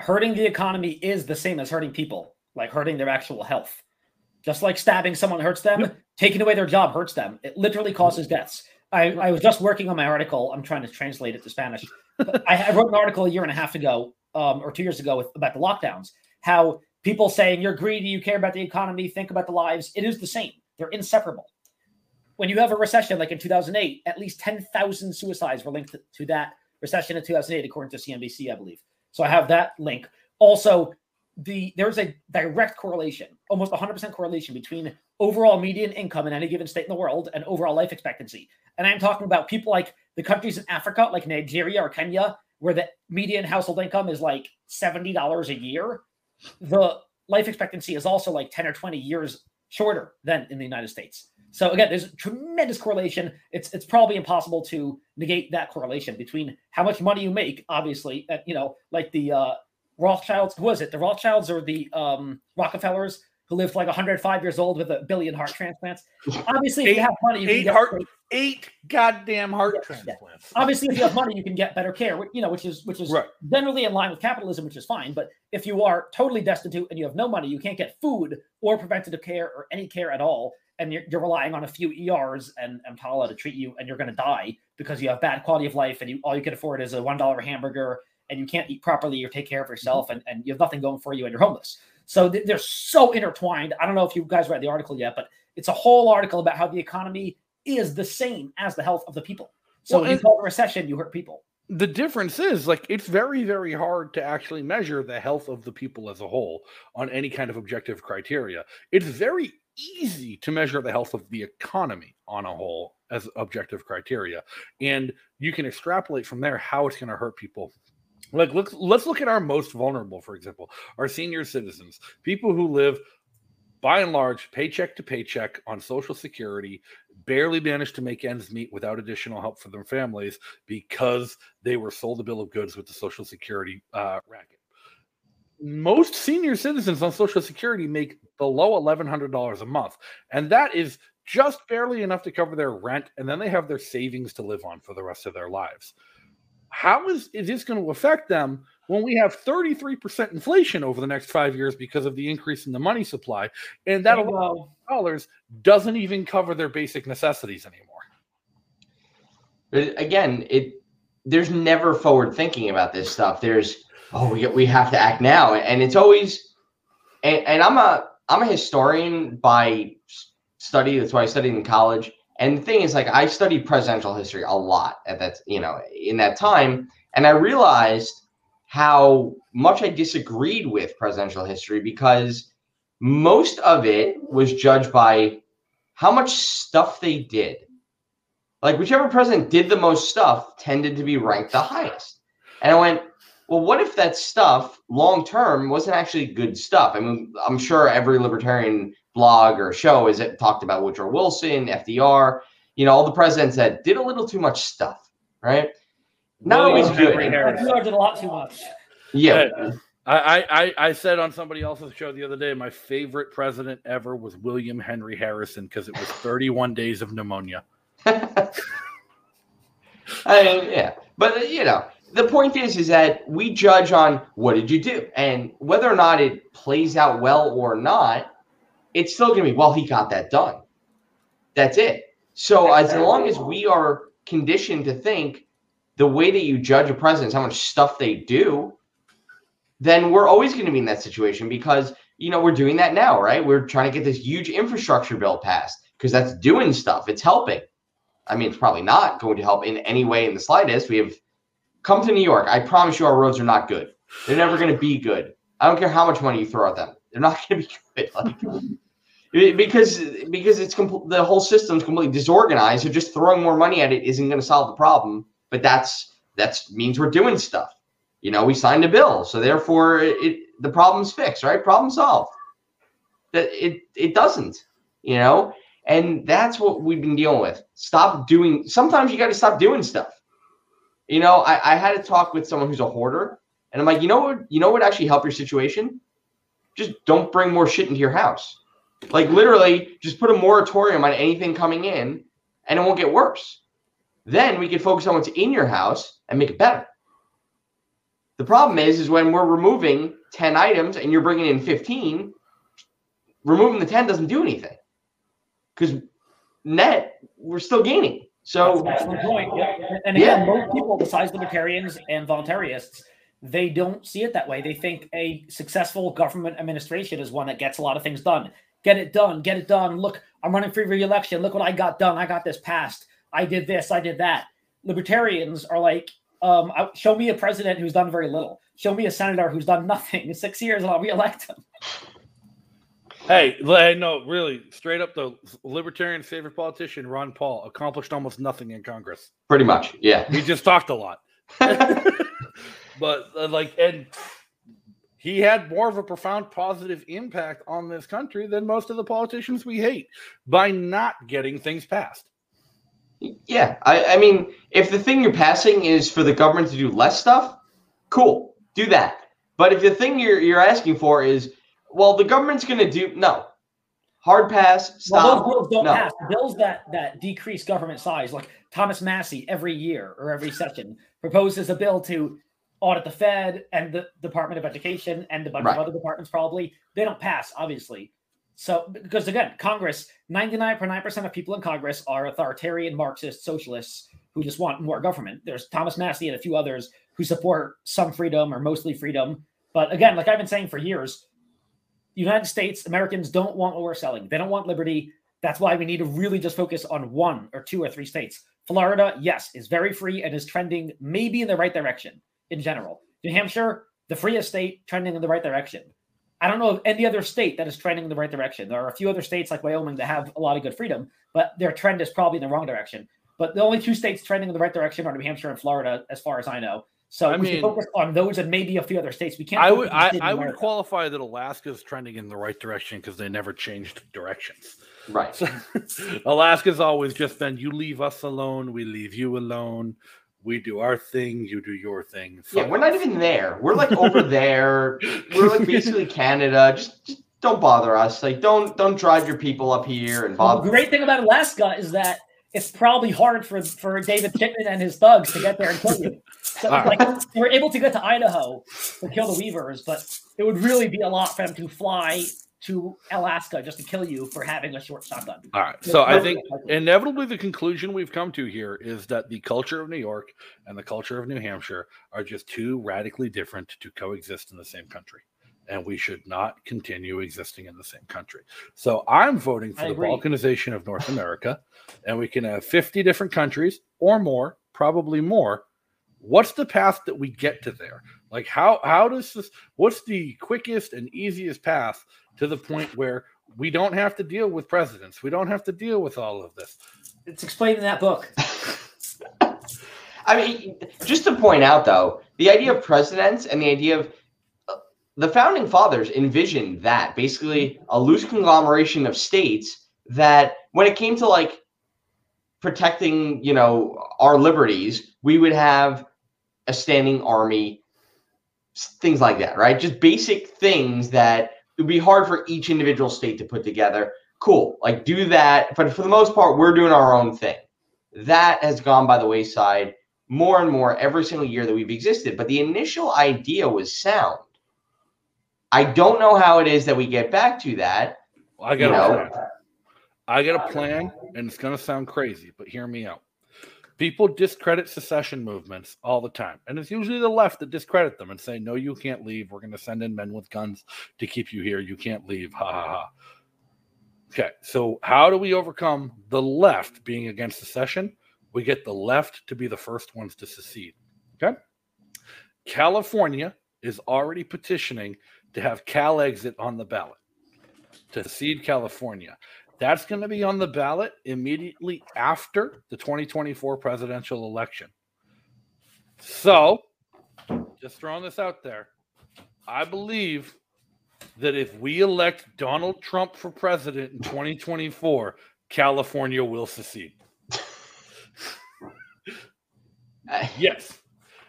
Hurting the economy is the same as hurting people, like hurting their actual health. Just like stabbing someone hurts them, Yep. taking away their job hurts them. It literally causes deaths. I, I was just working on my article. I'm trying to translate it to Spanish. I, I wrote an article a year and a half ago, um, or two years ago, with, about the lockdowns. How people saying you're greedy, you care about the economy, think about the lives. It is the same. They're inseparable. When you have a recession like in 2008, at least 10,000 suicides were linked to, to that recession in 2008, according to CNBC, I believe. So I have that link. Also, the there's a direct correlation, almost 100% correlation between overall median income in any given state in the world and overall life expectancy. And I'm talking about people like the countries in Africa, like Nigeria or Kenya, where the median household income is like $70 a year. The life expectancy is also like 10 or 20 years shorter than in the United States. So again, there's tremendous correlation. It's it's probably impossible to negate that correlation between how much money you make, obviously, you know, like the uh, Rothschilds. Who was it? The Rothschilds or the um, Rockefellers who lived like 105 years old with a billion heart transplants. Obviously, if you have money, you can eight get heart- Eight goddamn heart Yeah, yeah. transplants. obviously if you have money you can get better care you know which is which is Right. generally in line with capitalism which is fine but if you are totally destitute and you have no money you can't get food or preventative care or any care at all and you're, you're relying on a few ers and EMTALA to treat you and you're going to die because you have bad quality of life and you all you can afford is a one dollar hamburger and you can't eat properly or take care of mm-hmm. yourself and, and you have nothing going for you and you're homeless. So th- they're so intertwined. I don't know if you guys read the article yet but it's a whole article about how the economy is the same as the health of the people. So Well, when you call it a recession you hurt people. The difference is like it's very very hard to actually measure the health of the people as a whole on any kind of objective criteria. It's very easy to measure the health of the economy on a whole as objective criteria and you can extrapolate from there how it's going to hurt people like let's let's look at our most vulnerable for example our senior citizens people who live by and large paycheck to paycheck on social security barely manage to make ends meet without additional help for their families because they were sold a bill of goods with the social security uh, racket. Most senior citizens on social security make below $1100 a month and that is just barely enough to cover their rent and then they have their savings to live on for the rest of their lives how is, is this going to affect them when we have 33% inflation over the next five years because of the increase in the money supply and that There you go. dollars doesn't even cover their basic necessities anymore again, it there's never forward thinking about this stuff. There's oh we we have to act now, and it's always and, and I'm a I'm a historian by study. That's why I studied in college. And the thing is, like, I studied presidential history a lot at that you know in that time, and I realized how much I disagreed with presidential history because most of it was judged by how much stuff they did like whichever president did the most stuff tended to be ranked the highest. And I went, well, what if that stuff long term wasn't actually good stuff? I mean, I'm sure every libertarian blog or show is it talked about Woodrow Wilson, FDR, you know, all the presidents that did a little too much stuff, right? Not William always good. Henry Harrison. You did a lot too much. Yeah. I, I, I- I said on somebody else's show the other day, my favorite president ever was William Henry Harrison because it was 31 days of pneumonia. I mean, yeah, but uh, you know, the point is, is that we judge on what did you do, and whether or not it plays out well or not, it's still going to be well. He got that done. That's it. So as long as we are conditioned to think the way that you judge a president is how much stuff they do, then we're always going to be in that situation because you know we're doing that now, right? We're trying to get this huge infrastructure bill passed because that's doing stuff. It's helping. I mean, it's probably not going to help in any way in the slightest. We have come to New York. I promise you, our roads are not good. They're never going to be good. I don't care how much money you throw at them. They're not going to be good. Like, because because it's compl- the whole system's completely disorganized. So just throwing more money at it isn't going to solve the problem. But that's that's means we're doing stuff. You know, we signed a bill, so therefore it, the problem's fixed, right? Problem solved. That it it doesn't. You know, and that's what we've been dealing with. Stop doing, sometimes you got to stop doing stuff. You know, I, I had to talk with someone who's a hoarder, and I'm like, you know what, you know what actually help your situation? Just don't bring more shit into your house. Like literally, just put a moratorium on anything coming in, and it won't get worse. Then we can focus on what's in your house and make it better. The problem is, is when we're removing 10 items and you're bringing in 15, removing the 10 doesn't do anything because net we're still gaining. So that's the point. Yeah. And again, yeah. most people, besides libertarians and voluntarists, they don't see it that way. They think a successful government administration is one that gets a lot of things done. Get it done, get it done. Look, I'm running for re-election. Look what I got done. I got this passed. I did this. I did that. Libertarians are like, um, show me a president who's done very little. Show me a senator who's done nothing in six years, and I'll re-elect him. Hey, no, really, straight up, the libertarian favorite politician, Ron Paul, accomplished almost nothing in Congress. Pretty much, yeah. He just talked a lot. but, uh, like, and he had more of a profound positive impact on this country than most of the politicians we hate by not getting things passed. Yeah. I, I mean, if the thing you're passing is for the government to do less stuff, cool, do that. But if the thing you're, you're asking for is, well, the government's going to do no hard pass. Stop. Well, those bills don't no. pass. Bills that that decrease government size, like Thomas Massie, every year or every session proposes a bill to audit the Fed and the Department of Education and a bunch right. of other departments. Probably they don't pass, obviously. So because again, Congress, ninety nine point nine percent of people in Congress are authoritarian Marxist socialists who just want more government. There's Thomas Massie and a few others who support some freedom or mostly freedom. But again, like I've been saying for years, United States, Americans don't want what we're selling. They don't want liberty. That's why we need to really just focus on one or two or three states. Florida, yes, is very free and is trending maybe in the right direction in general. New Hampshire, the freest state, trending in the right direction. I don't know of any other state that is trending in the right direction. There are a few other states like Wyoming that have a lot of good freedom, but their trend is probably in the wrong direction. But the only two states trending in the right direction are New Hampshire and Florida, as far as I know. So I we mean, focus on those and maybe a few other states. We can't. I would I, I would qualify that Alaska is trending in the right direction because they never changed directions. Right. So, Alaska's always just been you leave us alone, we leave you alone. We do our thing, you do your thing. yeah, we're not even there. We're like over there. We're like basically Canada. Just, just don't bother us. Like don't don't drive your people up here and bother. the great thing about Alaska is that it's probably hard for for David Chipman and his thugs to get there and kill you. So like they were able to get to Idaho to kill the Weavers, but it would really be a lot for them to fly to Alaska just to kill you for having a short shotgun. All right. So I think inevitably the conclusion we've come to here is that the culture of New York and the culture of New Hampshire are just too radically different to coexist in the same country and we should not continue existing in the same country. So I'm voting for I the agree. balkanization of North America, and we can have 50 different countries or more, probably more. What's the path that we get to there? Like how how does this what's the quickest and easiest path to the point where we don't have to deal with presidents. We don't have to deal with all of this. It's explained in that book. I mean, just to point out though, the idea of presidents and the idea of uh, the founding fathers envisioned that basically a loose conglomeration of states that when it came to like protecting you know our liberties we would have a standing army things like that right just basic things that it would be hard for each individual state to put together cool like do that but for the most part we're doing our own thing that has gone by the wayside more and more every single year that we've existed. But the initial idea was sound. I don't know how it is that we get back to that. Well, I got a plan. I got a plan, and it's going to sound crazy, but hear me out. People discredit secession movements all the time, and it's usually the left that discredit them and say, "No, you can't leave. We're going to send in men with guns to keep you here. You can't leave." Ha ha ha. Okay, so how do we overcome the left being against secession? We get the left to be the first ones to secede. Okay, California is already petitioning to have Cal exit on the ballot to secede California. That's going to be on the ballot immediately after the 2024 presidential election. So, just throwing this out there, I believe that if we elect Donald Trump for president in 2024, California will secede. yes.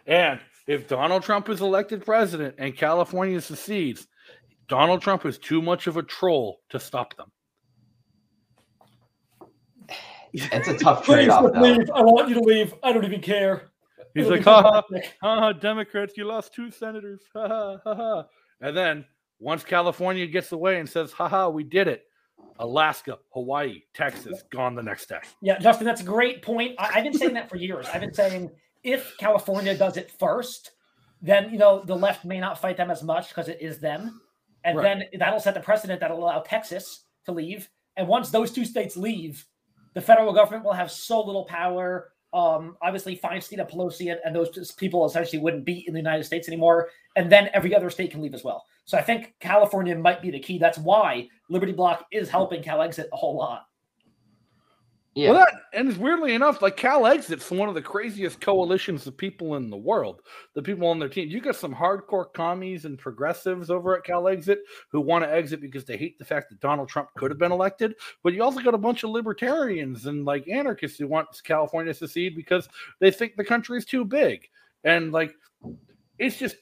And if Donald Trump is elected president and California secedes, Donald Trump is too much of a troll to stop them. It's a tough trade-off. Leave. I want you to leave. I don't even care. He's like, ha ha, ha, Democrats, you lost two senators. Ha ha ha ha. And then once California gets away and says, ha ha, we did it, Alaska, Hawaii, Texas, gone the next day. Yeah, Justin, that's a great point. I, have been saying that for years. I've been saying if California does it first, then you know the left may not fight them as much because it is them, and right. then that'll set the precedent that'll allow Texas to leave. And once those two states leave, the federal government will have so little power. Um, obviously, Feinstein and Pelosi and, and those people essentially wouldn't be in the United States anymore, and then every other state can leave as well. So I think California might be the key. That's why Liberty Block is helping Cal exit a whole lot. Yeah. Well, that, and weirdly enough, like Cal Exit's one of the craziest coalitions of people in the world. The people on their team. You got some hardcore commies and progressives over at Cal Exit who want to exit because they hate the fact that Donald Trump could have been elected. But you also got a bunch of libertarians and like anarchists who want California to secede because they think the country is too big. And like, it's just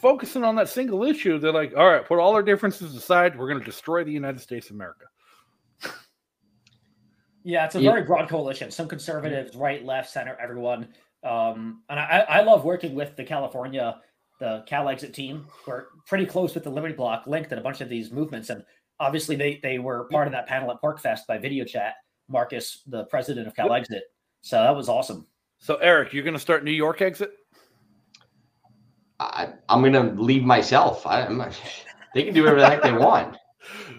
focusing on that single issue. They're like, all right, put all our differences aside. We're going to destroy the United States of America. Yeah, it's a very broad coalition. Some conservatives, right, left, center, everyone. Um, and I, I love working with the California, the Cal Exit team. We're pretty close with the Liberty Block, linked in a bunch of these movements. And obviously, they they were part of that panel at PorcFest by video chat. Marcus, the president of Cal. Exit. So that was awesome. So Eric, you're going to start New York Exit. I, am going to leave myself. I, am they can do whatever the heck they want.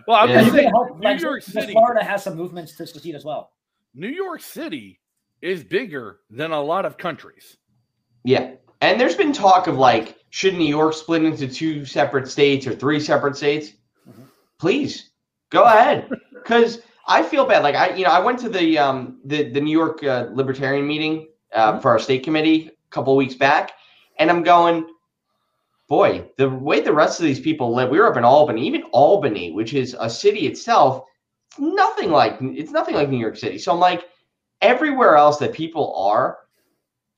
Well, I'm yeah. saying, New York City, Florida has some movements to succeed as well. New York City is bigger than a lot of countries. Yeah, and there's been talk of like, should New York split into two separate states or three separate states? Mm-hmm. Please go ahead, because I feel bad. Like I, you know, I went to the um the the New York uh, Libertarian meeting uh, mm-hmm. for our state committee a couple weeks back, and I'm going boy, the way the rest of these people live, we were up in Albany, even Albany, which is a city itself, it's nothing like it's nothing like New York City. So I'm like, everywhere else that people are,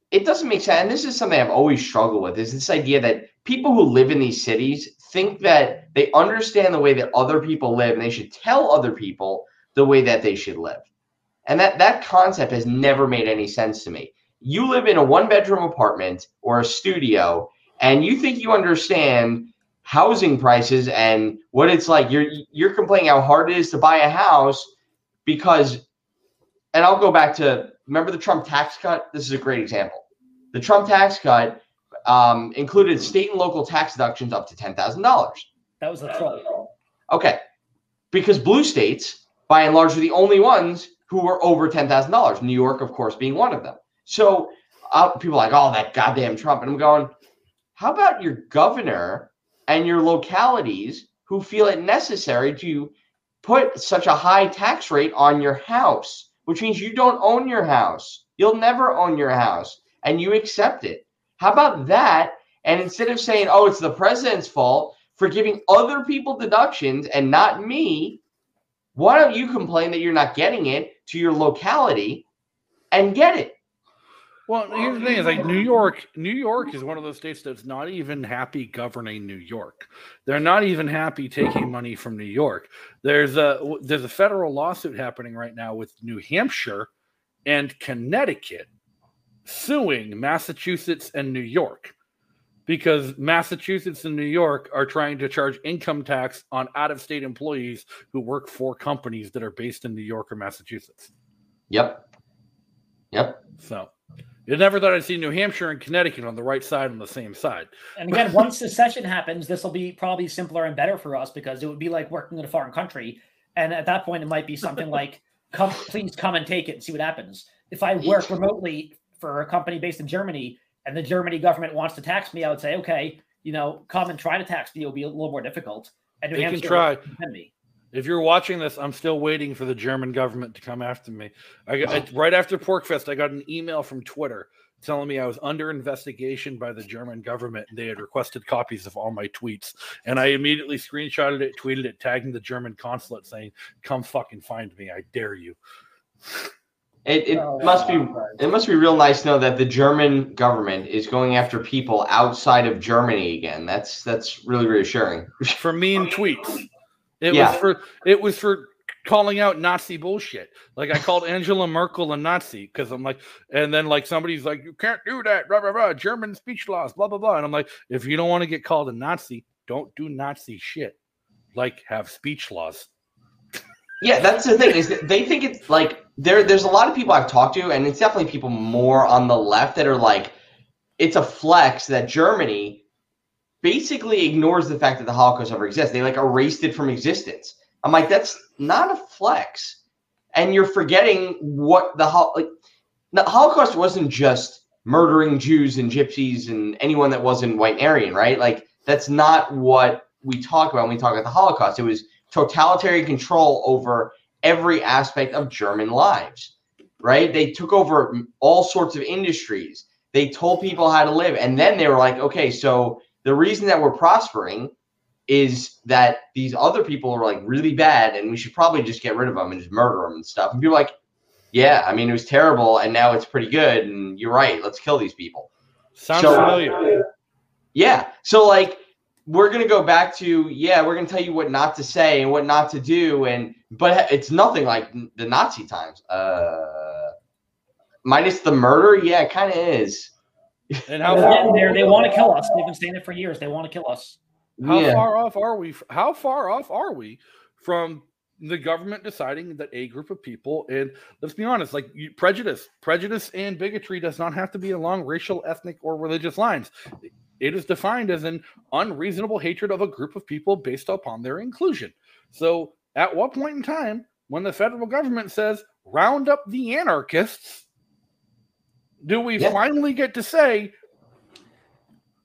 it doesn't make sense. And this is something I've always struggled with: is this idea that people who live in these cities think that they understand the way that other people live, and they should tell other people the way that they should live. And that that concept has never made any sense to me. You live in a one bedroom apartment or a studio and you think you understand housing prices and what it's like. You're you're complaining how hard it is to buy a house because and I'll go back to remember the Trump tax cut? This is a great example. The Trump tax cut um, included state and local tax deductions up to ten thousand dollars. That was the Trump okay. Because blue states by and large are the only ones who were over ten thousand dollars. New York of course being one of them. So uh, people are like oh that goddamn Trump. And I'm going how about your governor and your localities who feel it necessary to put such a high tax rate on your house, which means you don't own your house. You'll never own your house and you accept it. How about that? And instead of saying, oh, it's the president's fault for giving other people deductions and not me, why don't you complain that you're not getting it to your locality and get it? Well, here's the thing: is like New York. New York is one of those states that's not even happy governing New York. They're not even happy taking money from New York. There's a there's a federal lawsuit happening right now with New Hampshire and Connecticut suing Massachusetts and New York because Massachusetts and New York are trying to charge income tax on out of state employees who work for companies that are based in New York or Massachusetts. Yep. Yep. So you never thought I'd see New Hampshire and Connecticut on the right side on the same side. And again, once the secession happens, this will be probably simpler and better for us because it would be like working in a foreign country. And at that point, it might be something like, "Come, please come and take it and see what happens." If I work remotely for a company based in Germany and the Germany government wants to tax me, I would say, "Okay, you know, come and try to tax me. It'll be a little more difficult." And New They can Hampshire try. will defend me. If you're watching this, I'm still waiting for the German government to come after me. I got I- right after PorcFest, I got an email from Twitter telling me I was under investigation by the German government. and They had requested copies of all my tweets, and I immediately screenshotted it, tweeted it, tagging the German consulate, saying, "Come fucking find me, I dare you." It, it Oh, must be it must be real nice to know that the German government is going after people outside of Germany again. That's that's really reassuring. for mean tweets. It Yeah. was for it was for calling out Nazi bullshit. Like I called Angela Merkel a Nazi because I'm like, and then like somebody's like, you can't do that, blah blah blah, German speech laws, blah blah blah. And I'm like, if you don't want to get called a Nazi, don't do Nazi shit. Like have speech laws. Yeah, that's the thing is that they think it's like there. There's a lot of people I've talked to, and it's definitely people more on the left that are like, it's a flex that Germany basically ignores the fact that the Holocaust ever exists. They like erased it from existence. I'm like, that's not a flex, and you're forgetting what the like. The Holocaust wasn't just murdering Jews and Gypsies and anyone that wasn't white and Aryan, right? Like that's not what we talk about when we talk about the Holocaust. It was totalitarian control over every aspect of German lives, right? They took over all sorts of industries. They told people how to live. And then they were like, okay, so the reason that we're prospering is that these other people are like really bad and we should probably just get rid of them and just murder them and stuff. And people like, yeah, I mean, it was terrible and now it's pretty good. And you're right. Let's kill these people. Sounds So- familiar. Yeah. So like we're gonna go back to yeah, we're gonna tell you what not to say and what not to do, and but it's nothing like the Nazi times. Uh, minus the murder, yeah, it kind of is. And how They're far, there. They want to kill us. They've been saying it for years. They want to kill us. how yeah. far off are we? How far off are we from the government deciding that a group of people and let's be honest, like you, prejudice, prejudice and bigotry does not have to be along racial, ethnic, or religious lines. It is defined as an unreasonable hatred of a group of people based upon their inclusion. So, at what point in time, when the federal government says round up the anarchists, do we Yeah. finally get to say,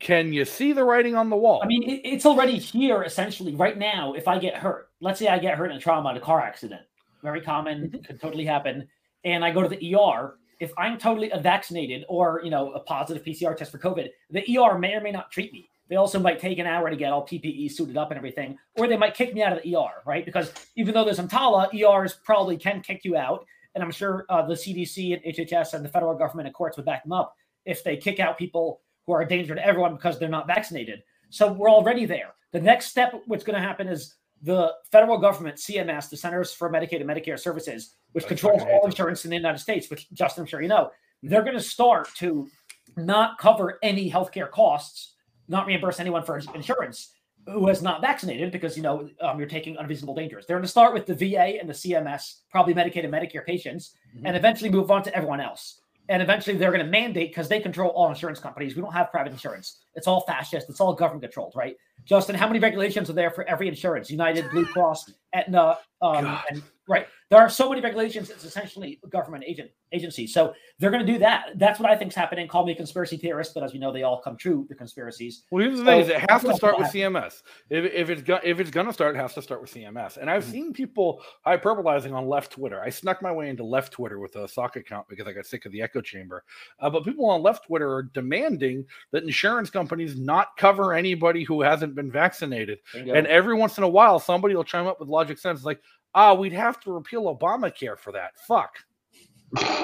can you see the writing on the wall? I mean, it, it's already here essentially right now. If I get hurt, let's say I get hurt in a trauma in a car accident, very common, could totally happen, and I go to the ER. If I'm totally vaccinated or you know a positive PCR test for COVID, the ER may or may not treat me. They also might take an hour to get all PPE suited up and everything, or they might kick me out of the ER, right? Because even though there's EMTALA, ERs probably can kick you out, and I'm sure uh, the CDC and HHS and the federal government and courts would back them up if they kick out people who are a danger to everyone because they're not vaccinated. So we're already there. The next step, what's going to happen is the federal government, CMS, the Centers for Medicaid and Medicare Services, which controls all insurance in the United States, which Justin, I'm sure you know, they're going to start to not cover any healthcare costs, not reimburse anyone for insurance who is not vaccinated because you know um, you're taking unreasonable dangers. They're going to start with the VA and the CMS, probably Medicaid and Medicare patients, Mhm. and eventually move on to everyone else. And eventually they're going to mandate because they control all insurance companies. We don't have private insurance. It's all fascist. It's all government controlled, right? Justin, how many regulations are there for every insurance? United, Blue Cross, Aetna, um, and right. There are so many regulations. It's essentially a government agent agency. So they're going to do that. That's what I think is happening. Call me a conspiracy theorist, but as we know, they all come true. The conspiracies. Well, here's the thing: is it has to start with CMS. If, if it's go, if it's gonna start, it has to start with CMS. And I've Mhm. seen people hyperbolizing on left Twitter. I snuck my way into left Twitter with a sock account because I got sick of the echo chamber. Uh, but people on left Twitter are demanding that insurance companies not cover anybody who hasn't been vaccinated. And every once in a while, somebody will chime up with logic sense like, "Ah, we'd have to repeal Obamacare for that." Fuck,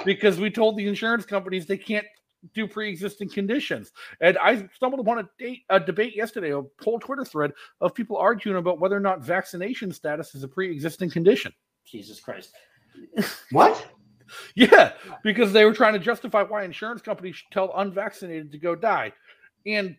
because we told the insurance companies they can't do pre-existing conditions. And I stumbled upon a, date, a debate yesterday, a whole Twitter thread of people arguing about whether or not vaccination status is a pre-existing condition. Jesus Christ. What? Yeah, because they were trying to justify why insurance companies should tell unvaccinated to go die. And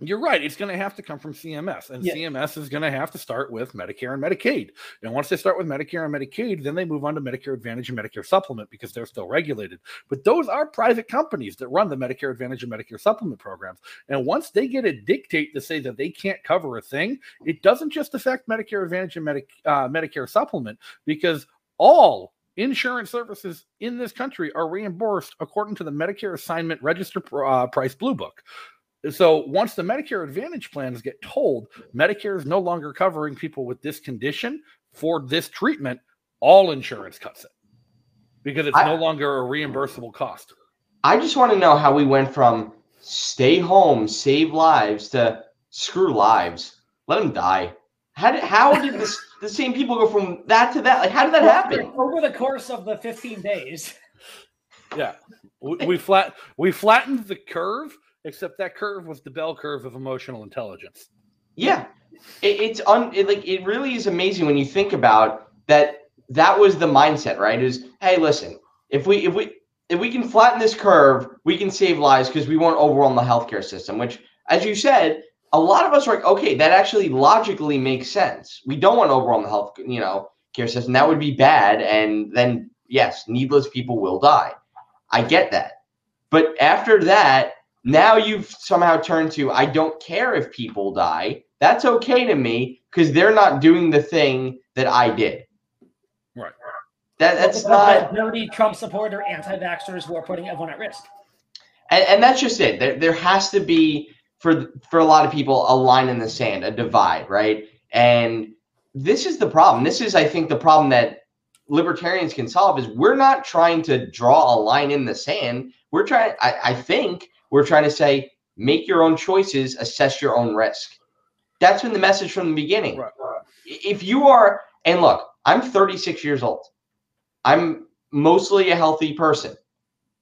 you're right. It's going to have to come from CMS, and Yeah. CMS is going to have to start with Medicare and Medicaid. And once they start with Medicare and Medicaid, then they move on to Medicare Advantage and Medicare Supplement because they're still regulated. But those are private companies that run the Medicare Advantage and Medicare Supplement programs. And once they get a dictate to say that they can't cover a thing, it doesn't just affect Medicare Advantage and Medic, uh, Medicare Supplement because all insurance services in this country are reimbursed according to the Medicare Assignment Register uh, Price Blue Book. So once the Medicare Advantage plans get told Medicare is no longer covering people with this condition for this treatment, all insurance cuts it because it's I- no longer a reimbursable cost. I just want to know how we went from stay home, save lives to screw lives, let them die. How did how did this the same people go from that to that? Like how did that happen? Over the course of the 15 days. Yeah, we, we flat we flattened the curve, except that curve was the bell curve of emotional intelligence. Yeah, it, it's un it, like it really is amazing when you think about that. That was the mindset, right? Is hey, listen, if we if we if we can flatten this curve, we can save lives because we won't overwhelm the healthcare system. Which, as you said, a lot of us are like, okay, that actually logically makes sense. We don't want to overwhelm the health, you know, care system. That would be bad, and then yes, needless people will die. I get that, but after that, now you've somehow turned to I don't care if people die. That's okay to me because they're not doing the thing that I did. Right. That that's Because not the dirty Trump supporter anti-vaxxers who are putting everyone at risk. and, and that's just it. There there has to be for for a lot of people a line in the sand, a divide, right? And this is the problem. This is, I think, the problem that libertarians can solve is we're not trying to draw a line in the sand. We're trying, I, I think, we're trying to say make your own choices, assess your own risk. That's been the message from the beginning. Right. If you are, and look, I'm 36 years old. I'm mostly a healthy person.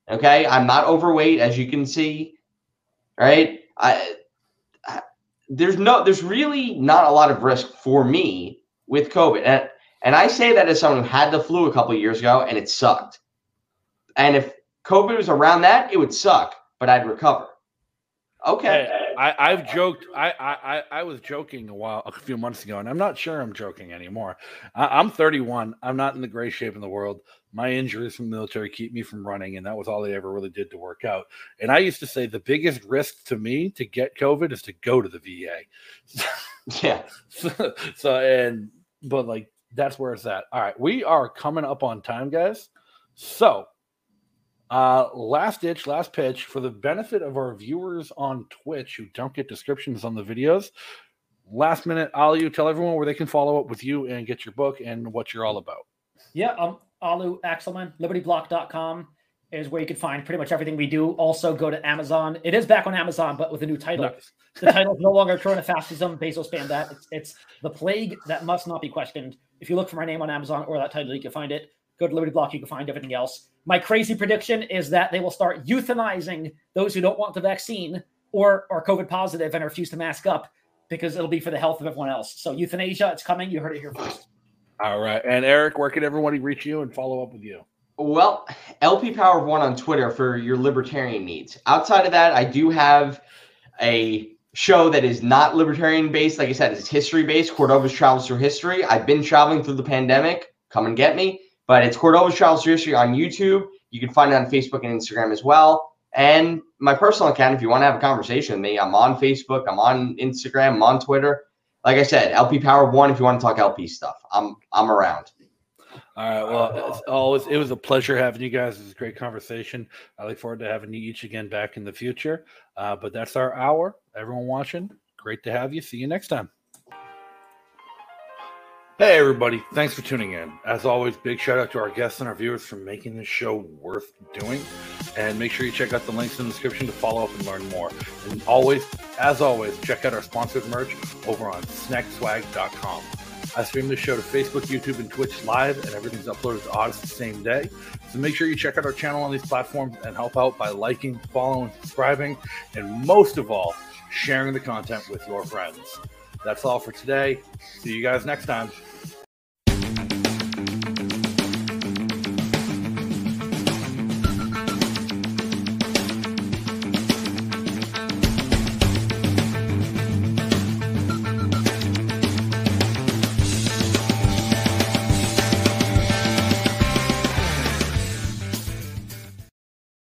Okay, I'm not overweight, as you can see. Right? I, I there's no, there's really not a lot of risk for me with COVID, and and I say that as someone who had the flu a couple of years ago, and it sucked. And if COVID was around that, it would suck, but I'd recover. Okay. I, I've joked. I, I I- was joking a while, a few months ago, and I'm not sure I'm joking anymore. I, I'm 31. I'm not in the greatest shape in the world. My injuries from the military keep me from running, and that was all they ever really did to work out. And I used to say the biggest risk to me to get COVID is to go to the VA. Yeah. so, so and but like that's where it's at. All right, we are coming up on time, guys. So uh last ditch, last pitch for the benefit of our viewers on Twitch who don't get descriptions on the videos. Last minute, Alu, tell everyone where they can follow up with you and get your book and what you're all about. Yeah, um, Alu Axelman, libertyblock.com is where you can find pretty much everything we do. Also, go to Amazon. It is back on Amazon, but with a new title. Nice. The title is no longer Coronafascism. Bezos banned that. It's, it's The Plague That Must Not Be Questioned. If you look for my name on Amazon or that title, you can find it. Go to Liberty Block, you can find everything else. My crazy prediction is that they will start euthanizing those who don't want the vaccine or are COVID positive and refuse to mask up because it'll be for the health of everyone else. So, euthanasia, it's coming. You heard it here first. All right. And Eric, where can everybody reach you and follow up with you? Well, LP Power of One on Twitter for your libertarian needs. Outside of that, I do have a show that is not libertarian based. Like I said, it's history based. Cordova's Travels Through History. I've been traveling through the pandemic. Come and get me. But it's Cordova's Through History on YouTube. You can find it on Facebook and Instagram as well. And my personal account, if you want to have a conversation with me, I'm on Facebook, I'm on Instagram, I'm on Twitter. Like I said, LP Power One. If you want to talk LP stuff, I'm I'm around. All right. Well, it's always it was a pleasure having you guys. It was a great conversation. I look forward to having you each again back in the future. Uh, but that's our hour. Everyone watching, great to have you. See you next time. Hey everybody, thanks for tuning in. As always, big shout out to our guests and our viewers for making this show worth doing. And make sure you check out the links in the description to follow up and learn more. And always, as always, check out our sponsored merch over on snekswag.com. I stream this show to Facebook, YouTube, and Twitch live, and everything's uploaded to Odysee the same day. So make sure you check out our channel on these platforms and help out by liking, following, subscribing, and most of all, sharing the content with your friends. That's all for today. See you guys next time.